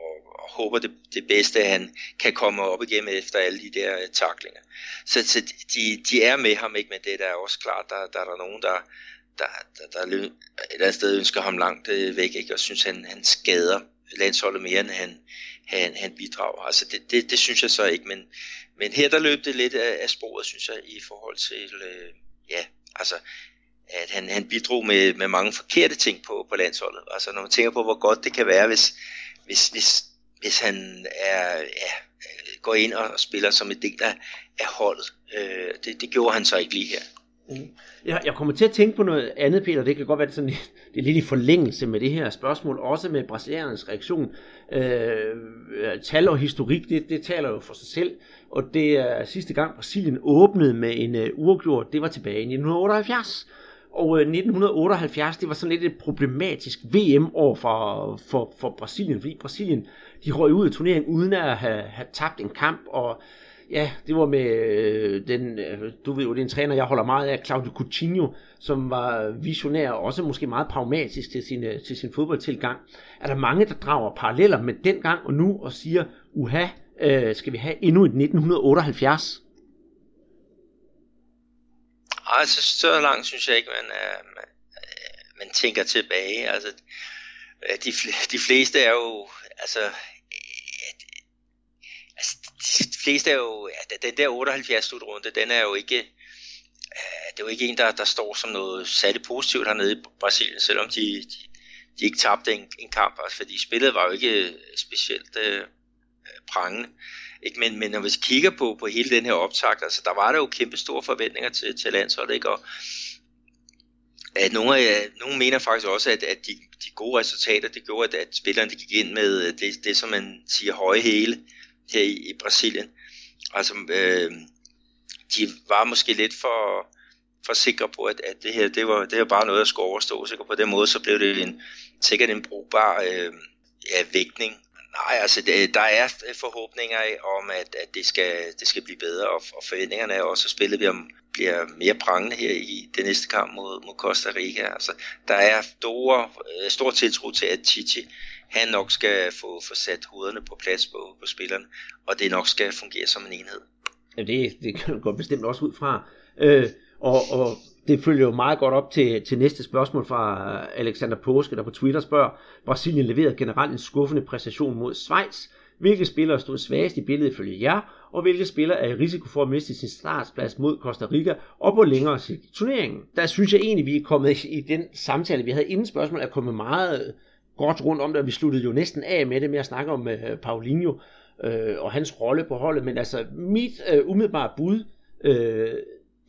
håber det, det bedste, han kan komme op igennem efter alle de der øh, taklinger. Så, så de, de er med ham, ikke, men det er da også klart, der, der er der nogen, der, der, der, der et eller andet sted ønsker ham langt øh, væk, ikke, og synes, han, han skader landsholdet mere, end han, han, han bidrager. Altså det, det, det synes jeg så ikke, men, men her der løb det lidt af, af sporet, synes jeg, i forhold til, øh, ja, altså, at han, han bidrog med, med mange forkerte ting på, på landsholdet. Altså når man tænker på, hvor godt det kan være, hvis, hvis, hvis, hvis han er, ja, går ind og spiller som en del af, af holdet. Øh, det, det gjorde han så ikke lige her. Mm. Jeg, jeg kommer til at tænke på noget andet, Peter. Det kan godt være, det, sådan, det er lidt i forlængelse med det her spørgsmål, også med brasilianernes reaktion. Øh, tal og historik, det, det taler jo for sig selv. Og det er sidste gang Brasilien åbnede med en øh, uafgjort, det var tilbage i 1978. Og øh, 1978, det var sådan lidt et problematisk VM-år for, for, for Brasilien, fordi Brasilien, de røg ud af turneringen uden at have, have tabt en kamp, og ja, det var med øh, den, øh, du ved jo, det er en træner, jeg holder meget af, Claudio Coutinho, som var visionær og også måske meget pragmatisk til sin, øh, til sin fodboldtilgang. Er der mange, der drager paralleller med den gang og nu og siger, uha, øh, skal vi have endnu et 1978? Altså, så langt synes jeg ikke, man, øh, man, øh, man tænker tilbage. Altså, øh, de, de fleste er jo, altså, øh, altså, de fleste er jo, ja, den der 78 slutrunde, den er jo ikke, øh, det er jo ikke en, der, der står som noget særligt positivt hernede i Brasilien, selvom de, de, de ikke tabte en, en kamp, altså, fordi spillet var jo ikke specielt øh, prangende. Ikke? Men, men når vi kigger på, på hele den her optakt, altså der var der jo kæmpe store forventninger til, til landsholdet, ikke? og at nogle, af, nogle mener faktisk også, at, at de, de gode resultater, det gjorde, at, at spillerne de gik ind med øh, det, det, som man siger høje hele her i, i Brasilien. Altså, øh, de var måske lidt for, for sikre på, at, at det her, det var, det var bare noget, der skulle overstås, ikke? og på den måde, så blev det en, sikkert en brugbar øh, ja, vægtning Nej, altså det, der er øh, forhåbninger om, at, at det, skal, det skal blive bedre, og, og forventningerne er også, at spillet bliver, bliver mere prangende her i det næste kamp mod, mod Costa Rica. Altså, der er store, øh, stor tiltro til, at Chichi han nok skal få, få sat hovederne på plads på, på spillerne, og det nok skal fungere som en enhed. Ja, det, det kan godt bestemt også ud fra. Øh, og, og det følger jo meget godt op til, til næste spørgsmål fra Alexander Påske, der på Twitter spørger, Brasilien leverede generelt en skuffende præstation mod Schweiz. Hvilke spillere stod svagest i billedet ifølge jer, og hvilke spillere er i risiko for at miste sin startsplads mod Costa Rica og på længere sigt i turneringen? Der synes jeg egentlig, vi er kommet i den samtale, vi havde inden spørgsmålet, er kommet meget godt rundt om det, og vi sluttede jo næsten af med det med at snakke om øh, Paulinho øh, og hans rolle på holdet, men altså mit øh, umiddelbare bud, øh,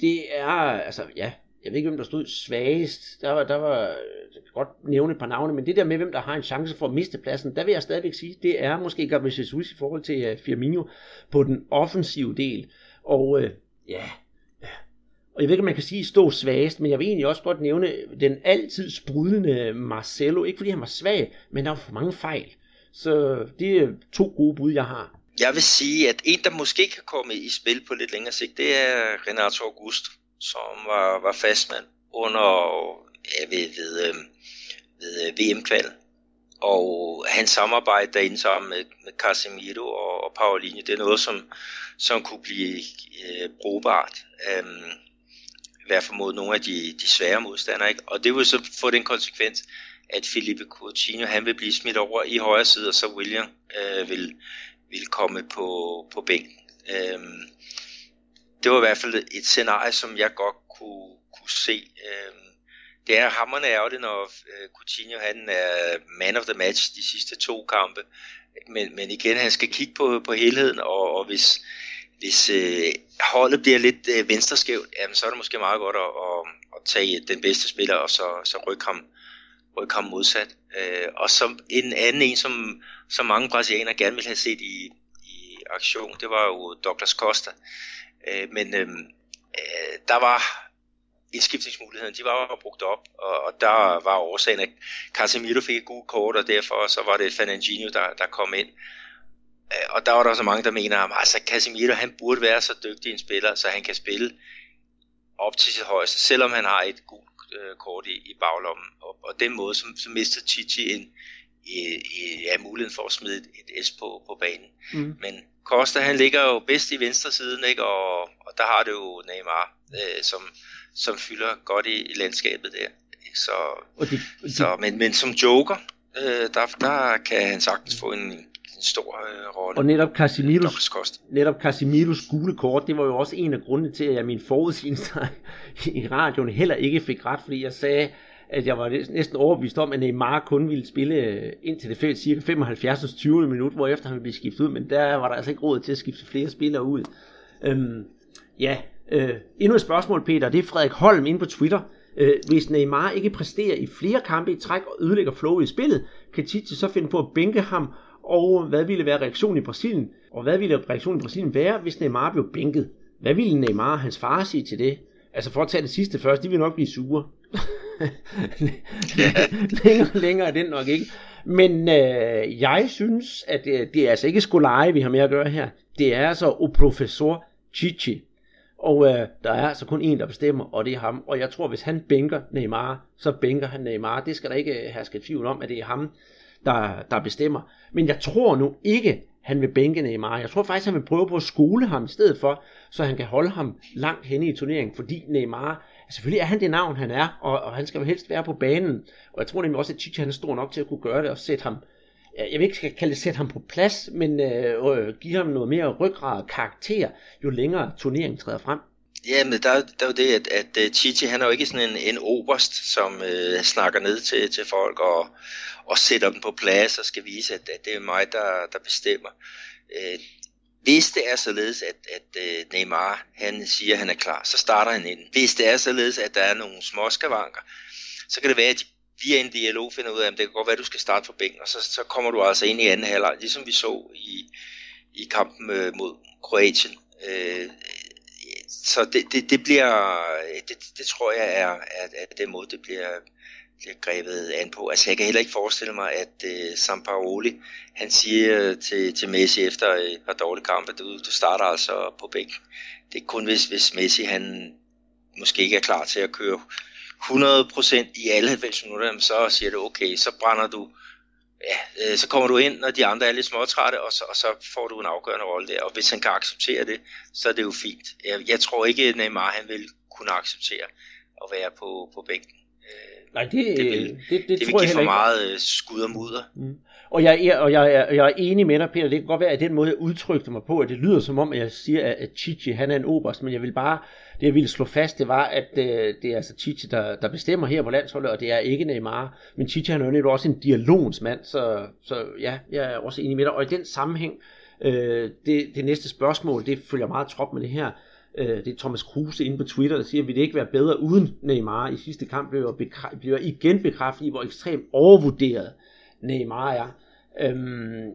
det er, altså ja, jeg ved ikke, hvem der stod svagest. Der var, der var, øh, jeg kan godt nævne et par navne, men det der med, hvem der har en chance for at miste pladsen, der vil jeg stadigvæk sige, det er måske Gabriel Jesus i forhold til uh, Firmino på den offensive del. Og uh, ja, og jeg ved ikke, om man kan sige stå svagest, men jeg vil egentlig også godt nævne den altid sprudlende Marcelo. Ikke fordi han var svag, men der var for mange fejl. Så det er to gode bud, jeg har. Jeg vil sige, at en, der måske kan komme i spil på lidt længere sigt, det er Renato Augusto som var, var fastmand under ja, ved, ved, øhm, ved øh, VM-kval. Og hans samarbejde derinde sammen med, med Casemiro og, og Paulinho, det er noget, som, som kunne blive øh, brugbart. Øhm, I hvert fald mod nogle af de, de svære modstandere. Ikke? Og det vil så få den konsekvens, at Felipe Coutinho han vil blive smidt over i højre side, og så William øh, vil, vil komme på, på bænken. Øhm, det var i hvert fald et scenarie, som jeg godt kunne, kunne se. Øh, det er hammerne ærgerligt, når øh, Coutinho han er man of the match de sidste to kampe. Men, men igen, han skal kigge på, på helheden, og, og hvis, hvis øh, holdet bliver lidt øh, venstreskævt, jamen, så er det måske meget godt at, at, at tage den bedste spiller, og så, så rykke ham, rykke ham modsat. Øh, og som en anden en, som, som mange brasilianere gerne vil have set i, i, aktion, det var jo Douglas Costa. Øh, men øh, øh, der var indskiftningsmuligheden, de var brugt op, og, og der var årsagen, at Casemiro fik et gult kort, og derfor så var det Fernandinho, der, der kom ind. Øh, og der var der så mange, der mener, at altså Casemiro, han burde være så dygtig en spiller, så han kan spille op til sit højeste, selvom han har et gult øh, kort i, i baglommen. Og, og den måde, så, så mistede Chichi en, i, i, ja, muligheden for at smide et, et S på, på banen. Mm. Men Costa, han ligger jo bedst i venstre siden, ikke? Og, og der har det jo Neymar, øh, som, som fylder godt i, i landskabet der. Så, og de, de... så, men, men som joker, øh, der, der kan han sagtens få en, en stor øh, rolle. Og netop Casimiros, netop Casimiros gule kort, det var jo også en af grundene til, at jeg min forudsigelse i radioen heller ikke fik ret, fordi jeg sagde, at jeg var næsten overbevist om, at Neymar kun ville spille øh, ind til det felt cirka 75. 20. minut, hvor efter han ville blive skiftet ud, men der var der altså ikke råd til at skifte flere spillere ud. Øhm, ja, øh, endnu et spørgsmål, Peter, det er Frederik Holm inde på Twitter. Øh, hvis Neymar ikke præsterer i flere kampe i træk og ødelægger flowet i spillet, kan Tite så finde på at bænke ham, og hvad ville være reaktionen i Brasilien? Og hvad ville reaktionen i Brasilien være, hvis Neymar blev bænket? Hvad ville Neymar og hans far sige til det? Altså for at tage det sidste først, de vil nok blive sure. længere, længere er den nok ikke. Men øh, jeg synes, at det, det er altså ikke skolaje, vi har med at gøre her. Det er altså o professor Chichi. Og øh, der er altså kun en, der bestemmer, og det er ham. Og jeg tror, hvis han bænker Neymar, så bænker han Neymar. Det skal der ikke øh, herske tvivl om, at det er ham, der, der bestemmer. Men jeg tror nu ikke, han vil bænke Neymar. Jeg tror faktisk, han vil prøve på at skole ham i stedet for, så han kan holde ham langt henne i turneringen, fordi Neymar, selvfølgelig er han det navn, han er, og, og han skal jo helst være på banen. Og jeg tror nemlig også, at Chichi han er stor nok til at kunne gøre det og sætte ham, jeg vil ikke kalde det sætte ham på plads, men øh, øh, give ham noget mere ryggrad og karakter, jo længere turneringen træder frem. Ja, men der, der er jo det, at, at øh, Chichi, han er jo ikke sådan en, en oberst, som øh, snakker ned til, til folk og, og sætter dem på plads og skal vise, at, at det er mig, der, der bestemmer. Øh, hvis det er således, at, at øh, Neymar han siger, at han er klar, så starter han ind. Hvis det er således, at der er nogle små skavanker, så kan det være, at de via en dialog finder ud af, at det kan godt være, at du skal starte på bænken, og så, så kommer du altså ind i anden halvleg, ligesom vi så i, i kampen øh, mod Kroatien. Øh, så det, det, det bliver, øh, det, det tror jeg er, er, er den måde, det bliver grebet an på. Altså jeg kan heller ikke forestille mig, at øh, Sampaoli, han siger øh, til, til Messi efter øh, et par dårlige kampe, du, du starter altså på bæk. Det er kun hvis, hvis Messi han måske ikke er klar til at køre 100% i alle 90 minutter, så siger du okay, så brænder du ja, øh, så kommer du ind, når de andre er lidt småtrætte, og så, og så får du en afgørende rolle der. Og hvis han kan acceptere det, så er det jo fint. Jeg, jeg tror ikke, at Neymar han vil kunne acceptere at være på, på bænken. Nej, det, det vil, det, det, det, det tror vil give for meget ikke. Øh, skud og mudder. Mm. Og, jeg, er, og jeg, er, jeg er enig med dig, Peter. Det kan godt være, at den måde, jeg udtrykte mig på, at det lyder som om, at jeg siger, at Chichi han er en oberst, men jeg vil bare, det jeg ville slå fast, det var, at øh, det er altså Chichi, der, der bestemmer her på landsholdet, og det er ikke Neymar. Men Chichi han er jo også en dialogsmand, så, så ja, jeg er også enig med dig. Og i den sammenhæng, øh, det, det næste spørgsmål, det følger meget trop med det her. Øh, det er Thomas Kruse inde på Twitter, der siger, at vi det ikke være bedre uden Neymar. I sidste kamp blev, bekræ- blev igen bekræftet i, hvor ekstremt overvurderet Neymar er. Øhm,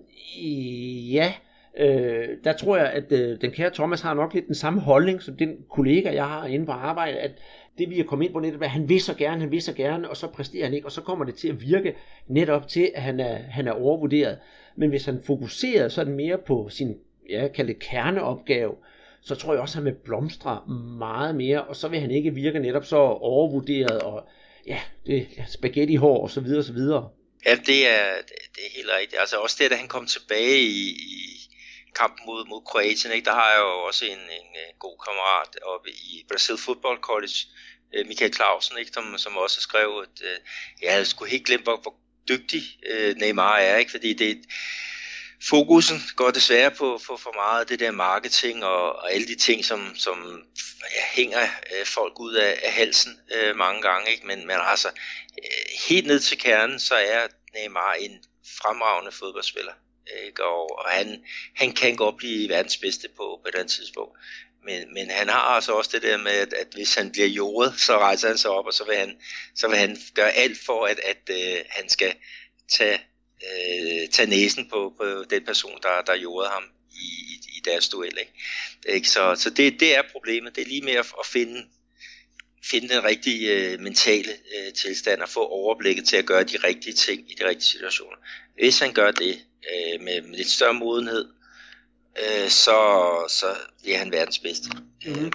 ja, øh, der tror jeg, at øh, den kære Thomas har nok lidt den samme holdning, som den kollega, jeg har inde på arbejde, at det vi er kommet ind på netop, at han vil så gerne, han vil så gerne, og så præsterer han ikke, og så kommer det til at virke netop til, at han er, han er overvurderet. Men hvis han fokuserer sådan mere på sin, ja, kalde kerneopgave, kerneopgave, så tror jeg også, at han vil blomstre meget mere, og så vil han ikke virke netop så overvurderet, og ja, det spaghetti hår og så videre og så videre. Ja, det er, det er helt rigtigt. Altså også det, at han kom tilbage i, i kampen mod, mod Kroatien, ikke? der har jeg jo også en, en, en god kammerat oppe i Brazil Football College, øh, Michael Clausen, ikke? Som, som også skrev, at øh, jeg havde sgu helt glemt, hvor, hvor dygtig øh, Neymar er, ikke? fordi det, fokusen går desværre på, på for meget af det der marketing og, og alle de ting, som, som ja, hænger øh, folk ud af, af halsen øh, mange gange. Ikke? Men, men altså, øh, helt ned til kernen, så er Neymar en fremragende fodboldspiller. Øh, ikke? Og, og han, han kan godt blive verdens bedste på, på et tidspunkt. Men, men han har altså også det der med, at, at hvis han bliver jordet, så rejser han sig op, og så vil han, så vil han gøre alt for, at, at øh, han skal tage øh, tage næsen på, på den person, der, der jordede ham i, i deres duel. Ikke? Ikke? Så, så det, det er problemet. Det er lige med at, at finde, finde den rigtige øh, mentale øh, tilstand og få overblikket til at gøre de rigtige ting i de rigtige situationer. Hvis han gør det øh, med, med lidt større modenhed, øh, så, så bliver han verdens bedste. Mm.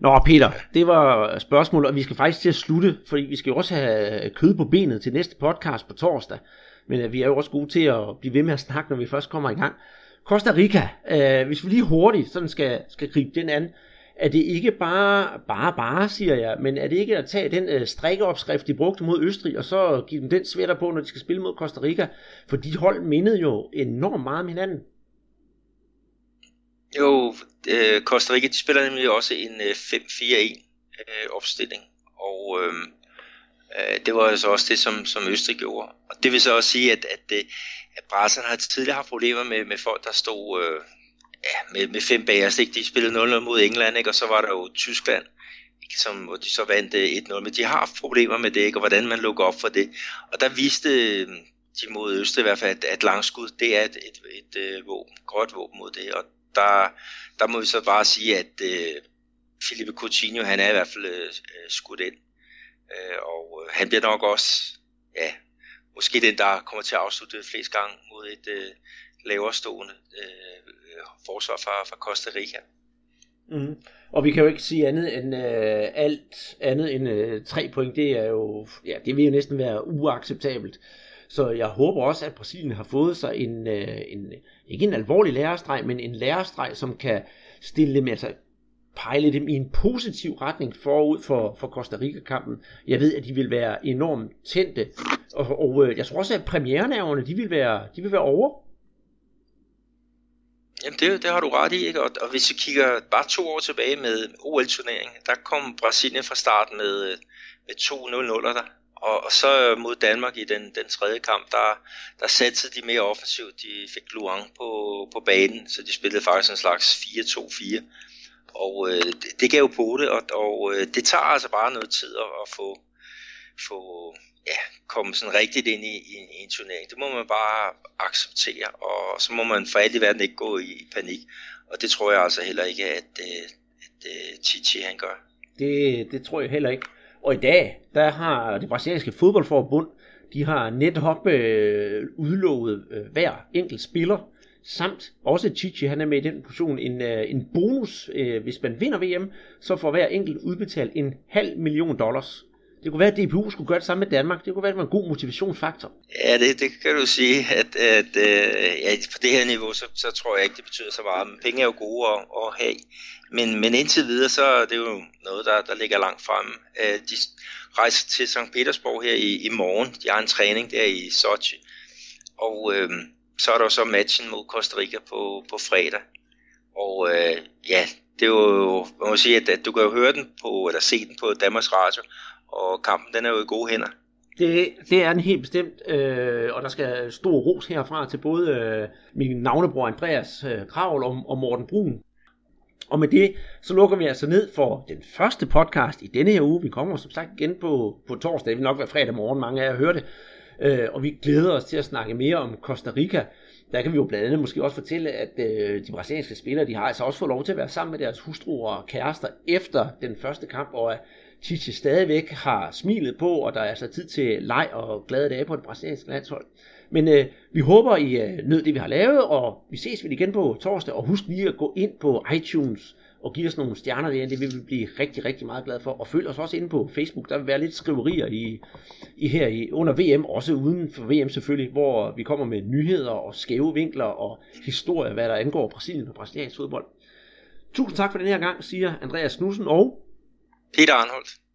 Nå Peter, det var spørgsmålet, og vi skal faktisk til at slutte, fordi vi skal jo også have kød på benet til næste podcast på torsdag. Men øh, vi er jo også gode til at blive ved med at snakke, når vi først kommer i gang. Costa Rica, øh, hvis vi lige hurtigt sådan skal, skal gribe den an, er det ikke bare, bare, bare, siger jeg, men er det ikke at tage den øh, strikkeopskrift, de brugte mod Østrig, og så give dem den svætter på, når de skal spille mod Costa Rica? For de hold mindede jo enormt meget om hinanden. Jo, øh, Costa Rica, de spiller nemlig også en øh, 5-4-1 øh, opstilling, og øh, øh, det var altså også det, som, som Østrig gjorde. Og det vil så også sige, at, at, øh, at, at Brasserne har tidligere haft problemer med, med folk, der stod øh, ja, med, med fem bagerst. Altså, ikke? De spillede 0-0 mod England, ikke? og så var der jo Tyskland, ikke? Som, hvor de så vandt øh, 1-0. Men de har haft problemer med det, ikke? og hvordan man lukker op for det. Og der viste øh, de mod Østrig i hvert fald, at, at langskud, det er et, et, et, et våben, godt våben mod det. Og der, der må vi så bare sige, at øh, Felipe Coutinho, han er i hvert fald øh, skudt ind. Øh, og øh, han bliver nok også, ja, måske den, der kommer til at afslutte flest gange mod et øh, lavere stående øh, forsvar fra, fra Costa Rica. Mm. Og vi kan jo ikke sige andet end øh, alt andet end øh, tre point. Det er jo, ja, det vil jo næsten være uacceptabelt. Så jeg håber også, at Brasilien har fået sig en, øh, en ikke en alvorlig lærerstreg, men en lærerstreg, som kan stille dem, altså pejle dem i en positiv retning forud for, for Costa Rica-kampen. Jeg ved, at de vil være enormt tændte, og, og øh, jeg tror også, at premierenæverne, de vil være, de vil være over. Jamen det, det har du ret i, ikke? Og, og hvis vi kigger bare to år tilbage med OL-turneringen, der kom Brasilien fra starten med, øh, med 2-0-0'er der. Og, og så øh, mod Danmark i den, den tredje kamp, der, der satte de mere offensivt. De fik Luang på, på banen, så de spillede faktisk en slags 4-2-4. Og øh, det, gav på det, og, og øh, det tager altså bare noget tid at, at få, få ja, komme sådan rigtigt ind i, i, i en turnering. Det må man bare acceptere, og så må man for alt i verden ikke gå i, i panik. Og det tror jeg altså heller ikke, at, øh, at, øh, at, at øh, Chichi han gør. Det, det tror jeg heller ikke. Og i dag, der har det brasilianske fodboldforbund, de har netop øh, udlovet øh, hver enkelt spiller, samt også Chichi, han er med i den position, en, øh, en bonus, øh, hvis man vinder VM, så får hver enkelt udbetalt en halv million dollars. Det kunne være, at DPU skulle gøre det samme med Danmark. Det kunne være, at det var en god motivationsfaktor. Ja, det, det kan du sige. At, at øh, ja, på det her niveau, så, så tror jeg ikke, det betyder så meget. Men penge er jo gode at, at have. Men, men indtil videre, så er det jo noget, der, der ligger langt fremme. Øh, de rejser til St. Petersborg her i, i morgen. De har en træning der i Sochi. Og øh, så er der jo så matchen mod Costa Rica på, på fredag. Og øh, ja, det er jo, man må sige, at, at du kan jo høre den på, eller se den på Danmarks Radio, og kampen den er jo i gode hænder. Det, det er den helt bestemt, øh, og der skal stor ros herfra til både øh, min navnebror Andreas øh, Kravl og, og Morten Brun. Og med det, så lukker vi altså ned for den første podcast i denne her uge. Vi kommer som sagt igen på, på torsdag, det vil nok være fredag morgen, mange af jer hører det. Øh, og vi glæder os til at snakke mere om Costa Rica. Der kan vi jo blandt andet måske også fortælle, at øh, de brasilianske spillere, de har altså også fået lov til at være sammen med deres hustruer og kærester efter den første kamp, og at Chichi stadigvæk har smilet på, og der er altså tid til leg og glade dage på det brasilianske landshold. Men øh, vi håber, I øh, nød det, vi har lavet, og vi ses vel igen på torsdag. Og husk lige at gå ind på iTunes og give os nogle stjerner derinde. Det vil vi blive rigtig, rigtig meget glade for. Og følg os også inde på Facebook. Der vil være lidt skriverier i, i her i, under VM, også uden for VM selvfølgelig, hvor vi kommer med nyheder og skæve vinkler og historier, hvad der angår Brasilien og brasiliansk fodbold. Tusind tak for den her gang, siger Andreas Knudsen og Peter Arnholdt.